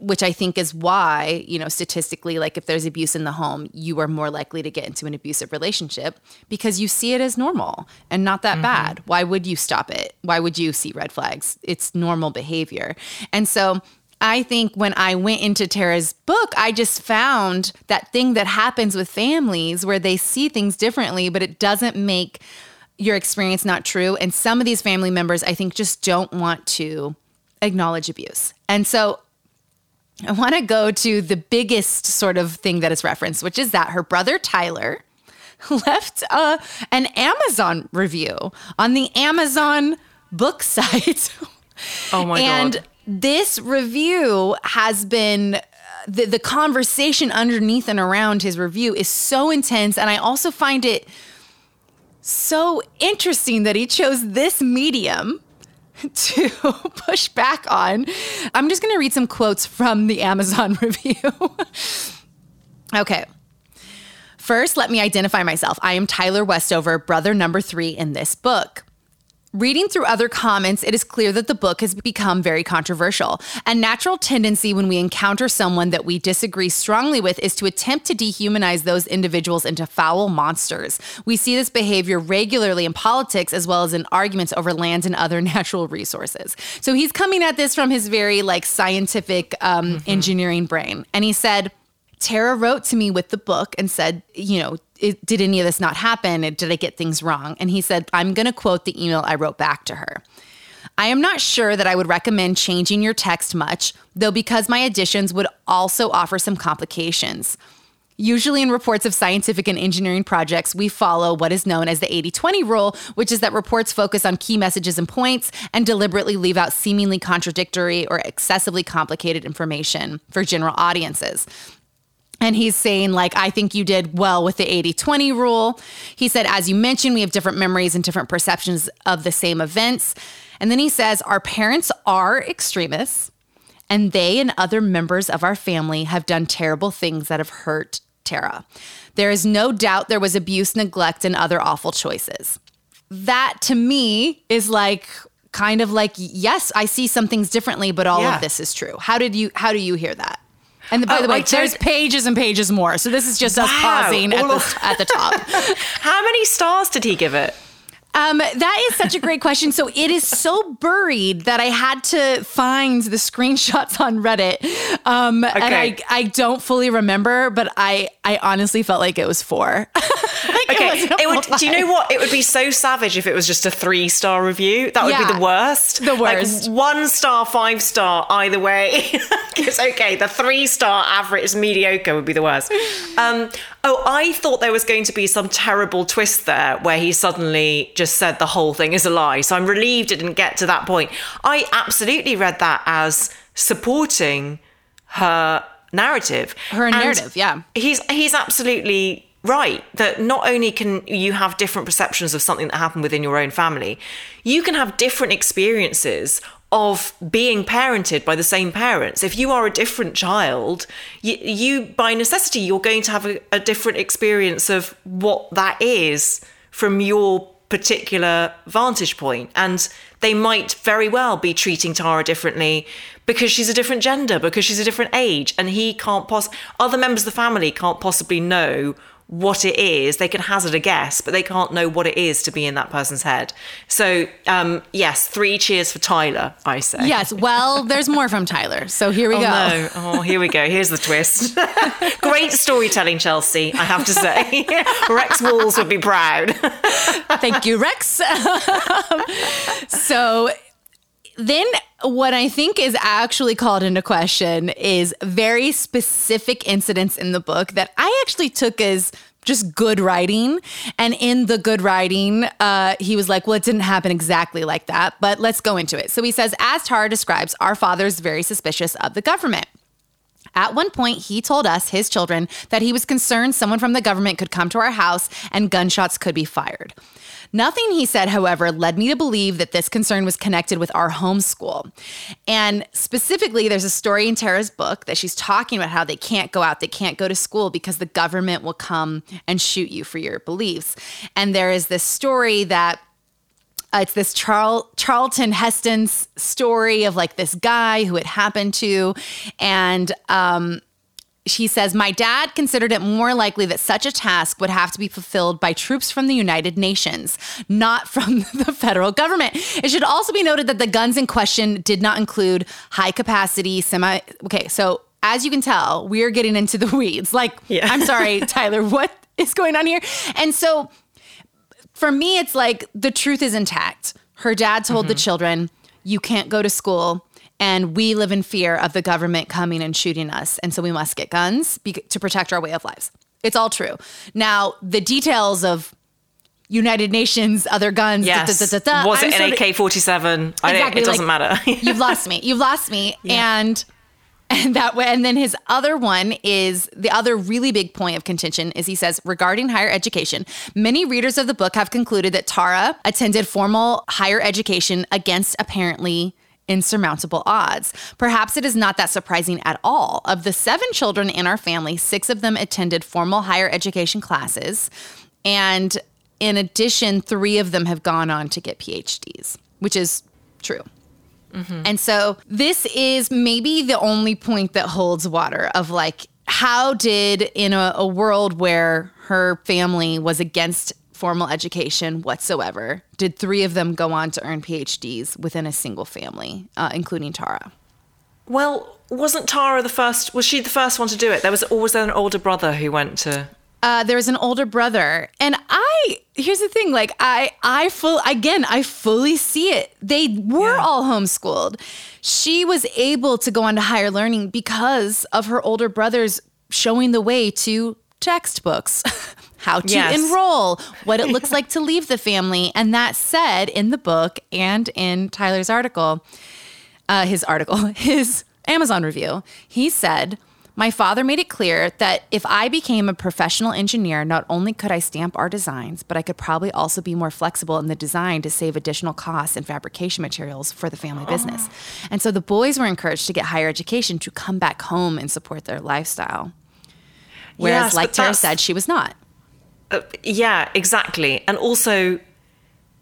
which I think is why, you know, statistically, like if there's abuse in the home, you are more likely to get into an abusive relationship because you see it as normal and not that mm-hmm. bad. Why would you stop it? Why would you see red flags? It's normal behavior. And so I think when I went into Tara's book, I just found that thing that happens with families where they see things differently, but it doesn't make your experience not true. And some of these family members, I think, just don't want to acknowledge abuse. And so I want to go to the biggest sort of thing that is referenced, which is that her brother Tyler left uh, an Amazon review on the Amazon book site. Oh my and God. And this review has been the, the conversation underneath and around his review is so intense. And I also find it so interesting that he chose this medium to push back on. I'm just going to read some quotes from the Amazon review. okay. First, let me identify myself. I am Tyler Westover, brother number three in this book. Reading through other comments, it is clear that the book has become very controversial. A natural tendency when we encounter someone that we disagree strongly with is to attempt to dehumanize those individuals into foul monsters. We see this behavior regularly in politics as well as in arguments over lands and other natural resources. So he's coming at this from his very like scientific um, mm-hmm. engineering brain. And he said, Tara wrote to me with the book and said, you know, it, did any of this not happen? Did I get things wrong? And he said, I'm going to quote the email I wrote back to her. I am not sure that I would recommend changing your text much, though, because my additions would also offer some complications. Usually, in reports of scientific and engineering projects, we follow what is known as the 80 20 rule, which is that reports focus on key messages and points and deliberately leave out seemingly contradictory or excessively complicated information for general audiences. And he's saying, like, I think you did well with the 80 20 rule. He said, as you mentioned, we have different memories and different perceptions of the same events. And then he says, our parents are extremists, and they and other members of our family have done terrible things that have hurt Tara. There is no doubt there was abuse, neglect, and other awful choices. That to me is like, kind of like, yes, I see some things differently, but all yeah. of this is true. How did you, how do you hear that? And by oh, the way, there's pages and pages more. So this is just wow. us pausing at the, at the top. How many stars did he give it? Um, that is such a great question. So it is so buried that I had to find the screenshots on Reddit, um, okay. and I I don't fully remember, but I I honestly felt like it was four. like okay, it, it would. Do you know what? It would be so savage if it was just a three star review. That would yeah, be the worst. The worst. Like one star, five star, either way. it's okay. The three star average mediocre would be the worst. Um, oh, I thought there was going to be some terrible twist there where he suddenly just said the whole thing is a lie. So I'm relieved it didn't get to that point. I absolutely read that as supporting her narrative. Her narrative, yeah. He's he's absolutely right that not only can you have different perceptions of something that happened within your own family, you can have different experiences of being parented by the same parents. If you are a different child, you, you by necessity, you're going to have a, a different experience of what that is from your particular vantage point. point and they might very well be treating Tara differently because she's a different gender because she's a different age and he can't poss other members of the family can't possibly know what it is. They can hazard a guess, but they can't know what it is to be in that person's head. So, um, yes, three cheers for Tyler, I say. Yes, well, there's more from Tyler. So here we oh, go. No. Oh, here we go. Here's the twist. Great storytelling, Chelsea, I have to say. Rex Walls would be proud. Thank you, Rex. so, then what I think is actually called into question is very specific incidents in the book that I actually took as just good writing. And in the good writing, uh, he was like, well, it didn't happen exactly like that, but let's go into it. So he says, as Tara describes, our father is very suspicious of the government. At one point, he told us, his children, that he was concerned someone from the government could come to our house and gunshots could be fired. Nothing he said, however, led me to believe that this concern was connected with our homeschool. And specifically, there's a story in Tara's book that she's talking about how they can't go out, they can't go to school because the government will come and shoot you for your beliefs. And there is this story that Uh, it's this Charl- Charlton Heston's story of like this guy who it happened to. And um, she says, My dad considered it more likely that such a task would have to be fulfilled by troops from the United Nations, not from the federal government. It should also be noted that the guns in question did not include high capacity semi. Okay, so as you can tell, we're getting into the weeds. Like, yeah. I'm sorry, Tyler, what is going on here? And so for me, it's like the truth is intact. Her dad told mm-hmm. the children, You can't go to school and we live in fear of the government coming and shooting us. And so we must get guns be- to protect our way of lives. It's all true. Now, the details of United Nations, other guns. Yes. Da, da, da, Was it I'm an AK 47? Exactly, it doesn't like, matter. you've lost me. You've lost me. Yeah. And and that way, and then his other one is the other really big point of contention is he says regarding higher education, many readers of the book have concluded that Tara attended formal higher education against apparently insurmountable odds. Perhaps it is not that surprising at all. Of the seven children in our family, six of them attended formal higher education classes. And in addition, three of them have gone on to get PhDs, which is true. Mm-hmm. And so this is maybe the only point that holds water of like, how did in a, a world where her family was against formal education whatsoever. Did three of them go on to earn PhDs within a single family, uh, including Tara? Well, wasn't Tara the first? Was she the first one to do it? There was, always an older brother who went to? Uh, there was an older brother, and I. Here's the thing: like I, I full again, I fully see it. They were yeah. all homeschooled. She was able to go on to higher learning because of her older brothers showing the way to textbooks. how to yes. enroll, what it looks like to leave the family. And that said in the book and in Tyler's article, uh, his article, his Amazon review, he said, my father made it clear that if I became a professional engineer, not only could I stamp our designs, but I could probably also be more flexible in the design to save additional costs and fabrication materials for the family business. And so the boys were encouraged to get higher education to come back home and support their lifestyle. Whereas, yes, like Tara said, she was not. Uh, yeah, exactly. And also,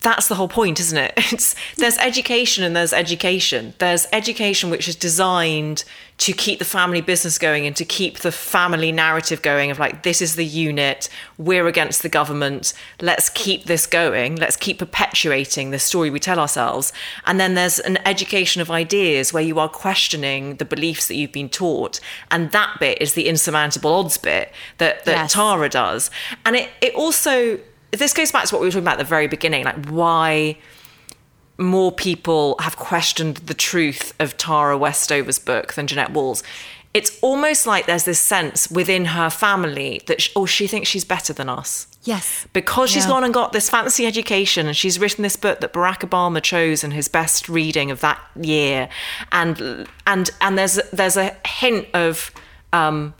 that's the whole point, isn't it? It's there's education and there's education. There's education which is designed to keep the family business going and to keep the family narrative going of like this is the unit, we're against the government, let's keep this going, let's keep perpetuating the story we tell ourselves. And then there's an education of ideas where you are questioning the beliefs that you've been taught. And that bit is the insurmountable odds bit that, that yes. Tara does. And it, it also this goes back to what we were talking about at the very beginning, like why more people have questioned the truth of Tara Westover's book than Jeannette Wall's. It's almost like there's this sense within her family that, she, oh, she thinks she's better than us. Yes. Because she's yeah. gone and got this fancy education and she's written this book that Barack Obama chose in his best reading of that year. And and and there's there's a hint of um,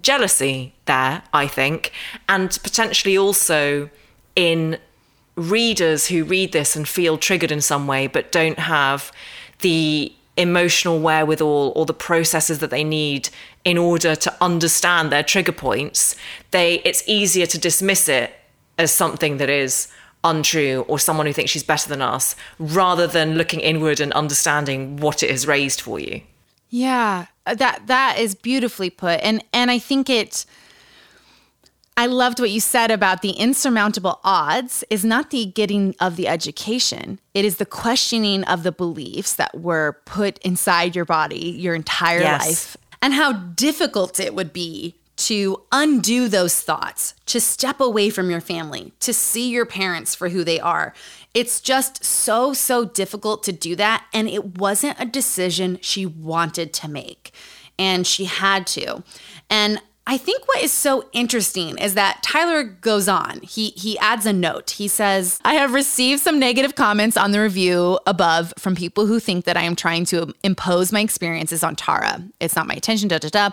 jealousy there, I think, and potentially also in readers who read this and feel triggered in some way but don't have the emotional wherewithal or the processes that they need in order to understand their trigger points they it's easier to dismiss it as something that is untrue or someone who thinks she's better than us rather than looking inward and understanding what it has raised for you yeah uh, that that is beautifully put and and i think it I loved what you said about the insurmountable odds is not the getting of the education. It is the questioning of the beliefs that were put inside your body your entire yes. life and how difficult it would be to undo those thoughts, to step away from your family, to see your parents for who they are. It's just so, so difficult to do that. And it wasn't a decision she wanted to make. And she had to. And I think what is so interesting is that Tyler goes on. He he adds a note. He says, "I have received some negative comments on the review above from people who think that I am trying to impose my experiences on Tara. It's not my intention, da da da.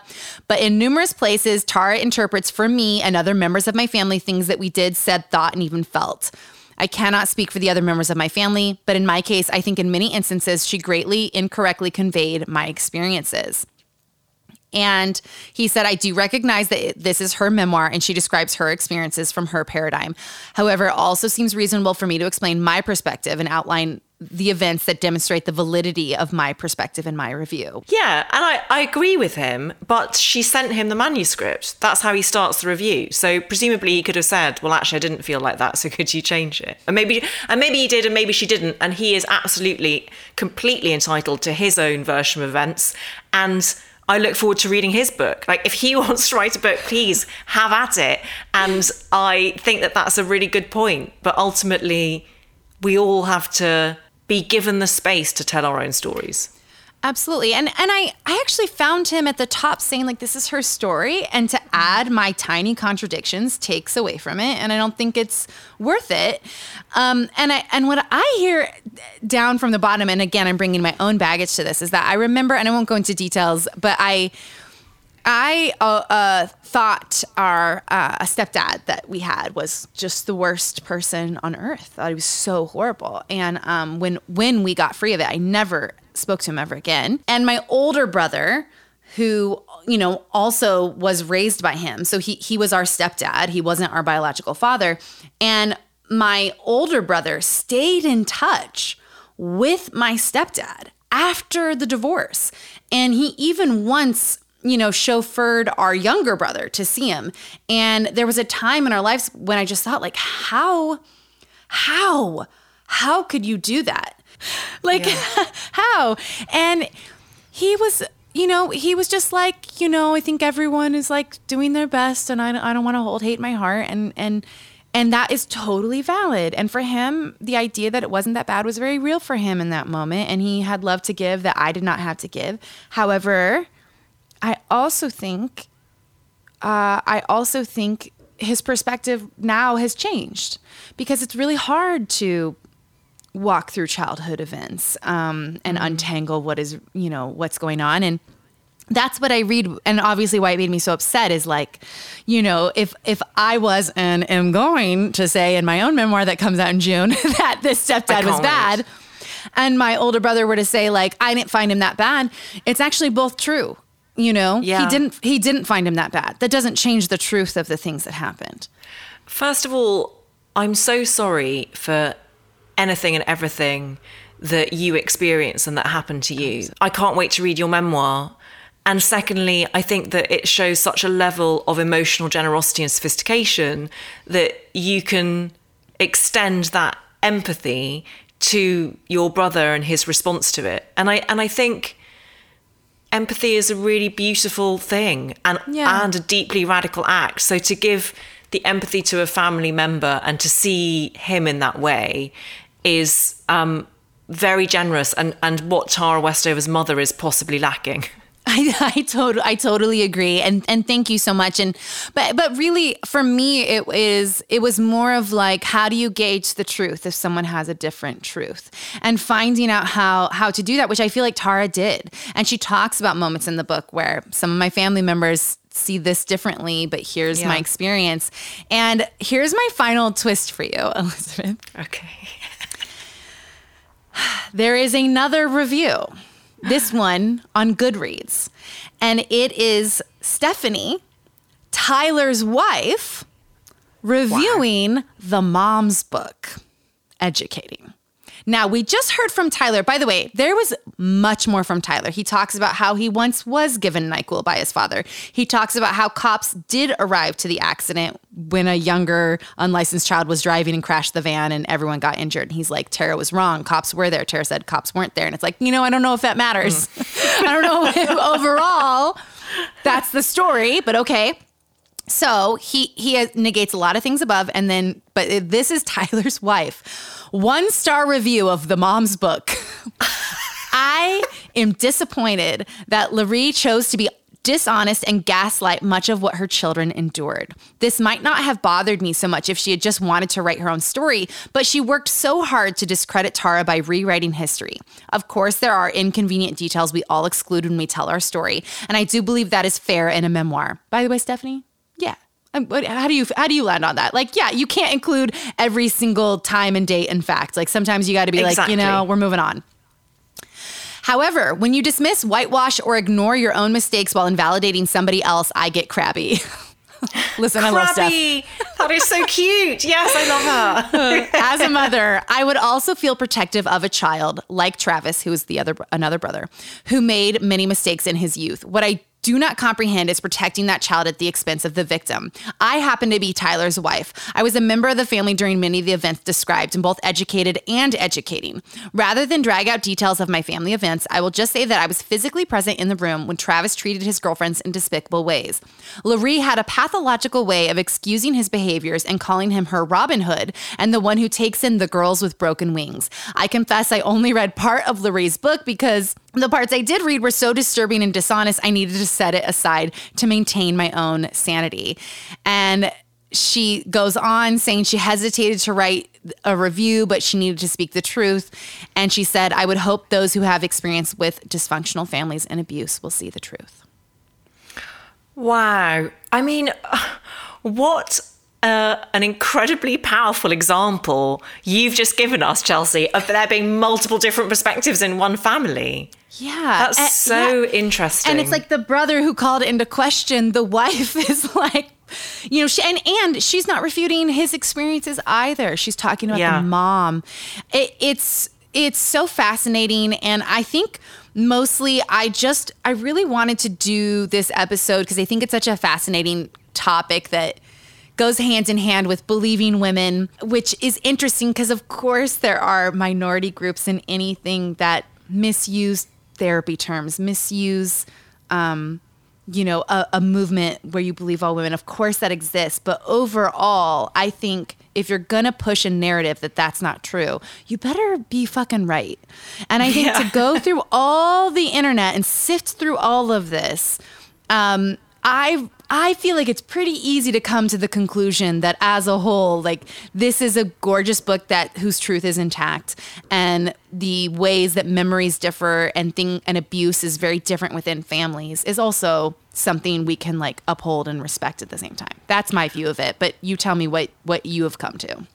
But in numerous places, Tara interprets for me and other members of my family things that we did, said, thought, and even felt." I cannot speak for the other members of my family, but in my case, I think in many instances she greatly incorrectly conveyed my experiences. And he said, I do recognize that this is her memoir and she describes her experiences from her paradigm. However, it also seems reasonable for me to explain my perspective and outline the events that demonstrate the validity of my perspective in my review. Yeah, and I, I agree with him, but she sent him the manuscript. That's how he starts the review. So presumably he could have said, Well, actually I didn't feel like that, so could you change it? And maybe and maybe he did and maybe she didn't, and he is absolutely completely entitled to his own version of events. And I look forward to reading his book. Like, if he wants to write a book, please have at it. And I think that that's a really good point. But ultimately, we all have to be given the space to tell our own stories. Absolutely. And and I I actually found him at the top saying like this is her story and to add my tiny contradictions takes away from it and I don't think it's worth it. Um and I and what I hear down from the bottom and again I'm bringing my own baggage to this is that I remember and I won't go into details but I I uh, uh, thought our uh, a stepdad that we had was just the worst person on earth. I thought he was so horrible. And um, when when we got free of it, I never spoke to him ever again. And my older brother, who you know also was raised by him, so he he was our stepdad. He wasn't our biological father. And my older brother stayed in touch with my stepdad after the divorce, and he even once you know, chauffeured our younger brother to see him. And there was a time in our lives when I just thought, like, how, how, how could you do that? Like, yeah. how? And he was, you know, he was just like, you know, I think everyone is like doing their best, and I, I don't want to hold hate in my heart, and and and that is totally valid. And for him, the idea that it wasn't that bad was very real for him in that moment, and he had love to give that I did not have to give. However, I also think, uh, I also think his perspective now has changed because it's really hard to walk through childhood events um, and mm-hmm. untangle what is you know what's going on. And that's what I read, and obviously why it made me so upset is like, you know, if if I was and am going to say in my own memoir that comes out in June that this stepdad was bad, and my older brother were to say like I didn't find him that bad, it's actually both true you know? Yeah. he didn't he didn't find him that bad. That doesn't change the truth of the things that happened. First of all i'm so sorry for anything and everything that you experience and that happened to you i can't wait to read your memoir and secondly i think that it shows such a level of emotional generosity and sophistication that you can extend that empathy to your brother and his response to it and i and i think empathy is a really beautiful thing and yeah. and a deeply radical act. So to give the empathy to a family member and to see him in that way is um, very generous and and what Tara Westover's mother is possibly lacking. I, I totally I totally agree and and thank you so much and but but really for me it is it was more of like how do you gauge the truth if someone has a different truth? And finding out how how to do that which I feel like Tara did. And she talks about moments in the book where some of my family members see this differently but here's yeah. my experience. And here's my final twist for you Elizabeth. Okay there is another review this one on Goodreads. And it is Stephanie, Tyler's wife, reviewing wow. the mom's book, Educating. Now, we just heard from Tyler. By the way, there was much more from Tyler. He talks about how he once was given NyQuil by his father. He talks about how cops did arrive to the accident when a younger, unlicensed child was driving and crashed the van and everyone got injured. And he's like, Tara was wrong. Cops were there. Tara said cops weren't there. And it's like, you know, I don't know if that matters. Mm. I don't know if overall that's the story, but okay. So he he negates a lot of things above, and then but this is Tyler's wife one star review of the mom's book. I am disappointed that LaRee chose to be dishonest and gaslight much of what her children endured. This might not have bothered me so much if she had just wanted to write her own story, but she worked so hard to discredit Tara by rewriting history. Of course, there are inconvenient details we all exclude when we tell our story, and I do believe that is fair in a memoir. By the way, Stephanie, yeah, Um, how do you how do you land on that? Like, yeah, you can't include every single time and date and fact. Like sometimes you got to be exactly. like, you know, we're moving on. However, when you dismiss, whitewash, or ignore your own mistakes while invalidating somebody else, I get crabby. Listen, I love Steph. Crabby. That is so cute. Yes, I love her. As a mother, I would also feel protective of a child like Travis, who is the other another brother, who made many mistakes in his youth. What I do not comprehend is protecting that child at the expense of the victim. I happen to be Tyler's wife. I was a member of the family during many of the events described and both educated and educating. Rather than drag out details of my family events, I will just say that I was physically present in the room when Travis treated his girlfriends in despicable ways. LaRee had a pathological way of excusing his behaviors and calling him her Robin Hood and the one who takes in the girls with broken wings. I confess I only read part of LaRee's book because the parts I did read were so disturbing and dishonest, I needed to set it aside to maintain my own sanity. And she goes on saying she hesitated to write a review, but she needed to speak the truth. And she said, I would hope those who have experience with dysfunctional families and abuse will see the truth. Wow. I mean, what uh, an incredibly powerful example you've just given us, Chelsea, of there being multiple different perspectives in one family. Yeah. That's uh, so yeah. interesting. And it's like the brother who called into question the wife is like, you know, she, and and she's not refuting his experiences either. She's talking about yeah. the mom. It, it's it's so fascinating, and I think mostly I just I really wanted to do this episode because I think it's such a fascinating topic that goes hand in hand with believing women, which is interesting because, of course, there are minority groups in anything that misuse therapy terms, misuse, um, you know, a, a movement where you believe all women. Of course, that exists. But overall, I think if you're gonna push a narrative that that's not true, you better be fucking right. And I think yeah. to go through all the internet and sift through all of this, um, I I feel like it's pretty easy to come to the conclusion that as a whole, like this is a gorgeous book that whose truth is intact, and the ways that memories differ and thing and abuse is very different within families is also something we can like uphold and respect at the same time. That's my view of it. But you tell me what what you have come to.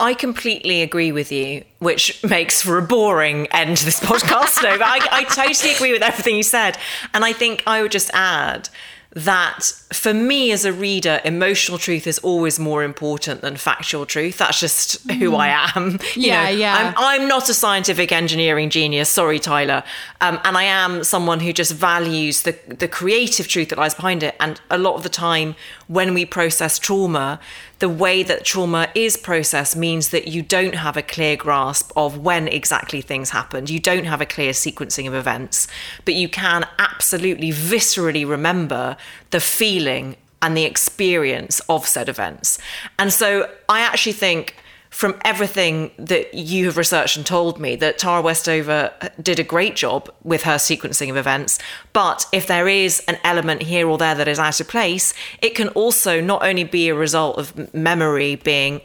I completely agree with you, which makes for a boring end to this podcast. no, but I, I totally agree with everything you said. And I think I would just add that for me as a reader, emotional truth is always more important than factual truth. That's just who I mm. am. You yeah, know, yeah. I'm, I'm, not a scientific engineering genius. Sorry, Tyler. Um, and I am someone who just values the the creative truth that lies behind it. And a lot of the time, when we process trauma, the way that trauma is processed means that you don't have a clear grasp of when exactly things happened. You don't have a clear sequencing of events, but you can absolutely viscerally remember the feeling and the experience of said events. And so I actually think from everything that you have researched and told me that Tara Westover did a great job with her sequencing of events. But if there is an element here or there that is out of place, it can also not only be a result of memory being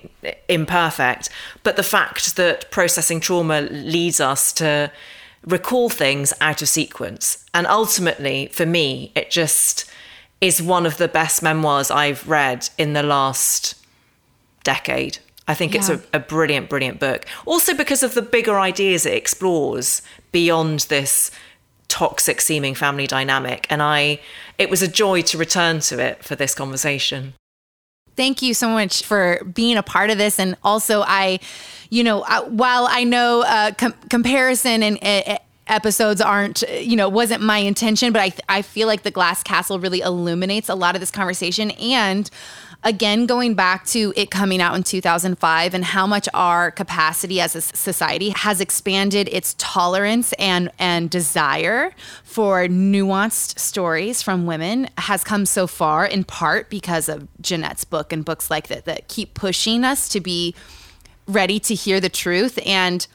imperfect, but the fact that processing trauma leads us to recall things out of sequence. And ultimately, for me, it just is one of the best memoirs I've read in the last decade. I think yeah. it's a, a, brilliant, brilliant book. Also, because of the bigger ideas it explores beyond this toxic seeming family dynamic. And I, it was a joy to return to it for this conversation. Thank you so much for being a part of this. And also, I, you know, while I know uh, com- comparison and uh, episodes aren't, you know, wasn't my intention, but I, I feel like the Glass Castle really illuminates a lot of this conversation. And again, going back to it coming out in 2005 and how much our capacity as a society has expanded its tolerance and, and desire for nuanced stories from women has come so far, in part because of Jeannette's book and books like that that keep pushing us to be ready to hear the truth. And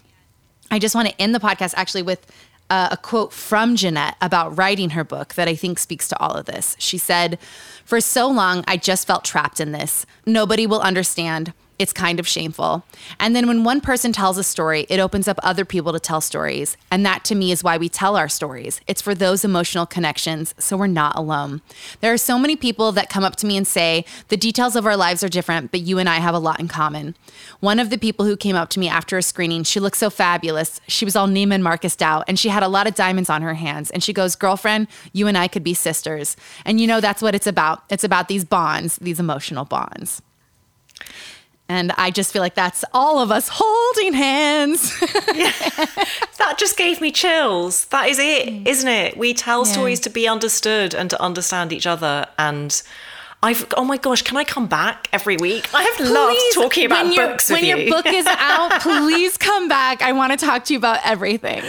I just want to end the podcast actually with uh, a quote from Jeannette about writing her book that I think speaks to all of this. She said, For so long, I just felt trapped in this. Nobody will understand. It's kind of shameful. And then when one person tells a story, it opens up other people to tell stories. And that to me is why we tell our stories. It's for those emotional connections, so we're not alone. There are so many people that come up to me and say, the details of our lives are different, but you and I have a lot in common. One of the people who came up to me after a screening, she looked so fabulous. She was all Neiman Marcus Dow, and she had a lot of diamonds on her hands. And she goes, Girlfriend, you and I could be sisters. And you know, that's what it's about. It's about these bonds, these emotional bonds. And I just feel like that's all of us holding hands. yeah. That just gave me chills. That is it, isn't it? We tell yeah. stories to be understood and to understand each other. And I've oh my gosh, can I come back every week? I have please, loved talking about books with when you. Your book is out, please come back. I want to talk to you about everything.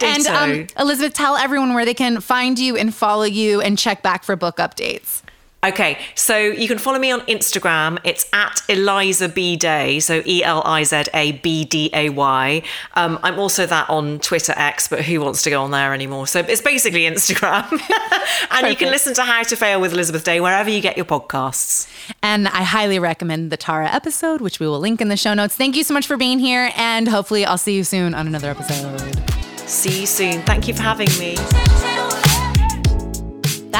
and um, Elizabeth, tell everyone where they can find you and follow you and check back for book updates. Okay, so you can follow me on Instagram. It's at Eliza B Day, so E L I Z A B D A Y. Um, I'm also that on Twitter X, but who wants to go on there anymore? So it's basically Instagram. and Perfect. you can listen to How to Fail with Elizabeth Day wherever you get your podcasts. And I highly recommend the Tara episode, which we will link in the show notes. Thank you so much for being here, and hopefully, I'll see you soon on another episode. See you soon. Thank you for having me.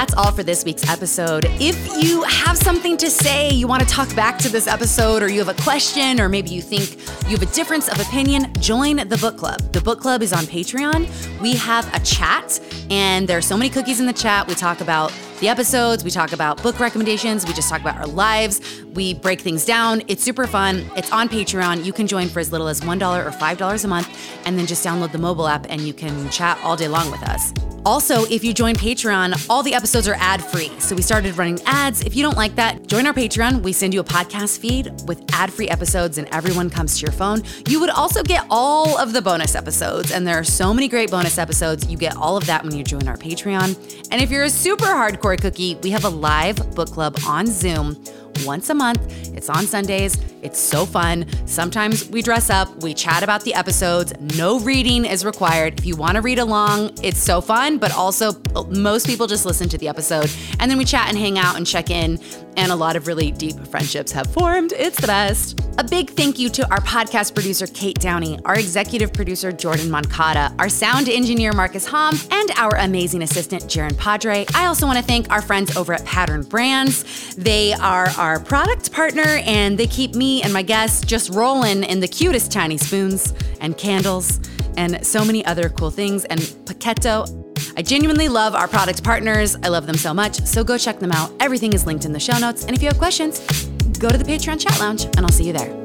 That's all for this week's episode. If you have something to say, you want to talk back to this episode, or you have a question, or maybe you think you have a difference of opinion, join the book club. The book club is on Patreon. We have a chat, and there are so many cookies in the chat. We talk about the episodes, we talk about book recommendations, we just talk about our lives, we break things down. It's super fun. It's on Patreon. You can join for as little as $1 or $5 a month, and then just download the mobile app and you can chat all day long with us. Also, if you join Patreon, all the episodes are ad free. So we started running ads. If you don't like that, join our Patreon. We send you a podcast feed with ad free episodes and everyone comes to your phone. You would also get all of the bonus episodes. And there are so many great bonus episodes. You get all of that when you join our Patreon. And if you're a super hardcore cookie, we have a live book club on Zoom once a month. It's on Sundays. It's so fun. Sometimes we dress up, we chat about the episodes. No reading is required. If you want to read along, it's so fun, but also uh, most people just listen to the episode and then we chat and hang out and check in. And a lot of really deep friendships have formed. It's the best. A big thank you to our podcast producer, Kate Downey, our executive producer, Jordan Moncada, our sound engineer, Marcus Hom, and our amazing assistant, Jaren Padre. I also want to thank our friends over at Pattern Brands. They are our product partner and they keep me and my guests just rolling in the cutest tiny spoons and candles and so many other cool things. And Paquetto, I genuinely love our product partners. I love them so much. So go check them out. Everything is linked in the show notes. And if you have questions, go to the Patreon chat lounge and I'll see you there.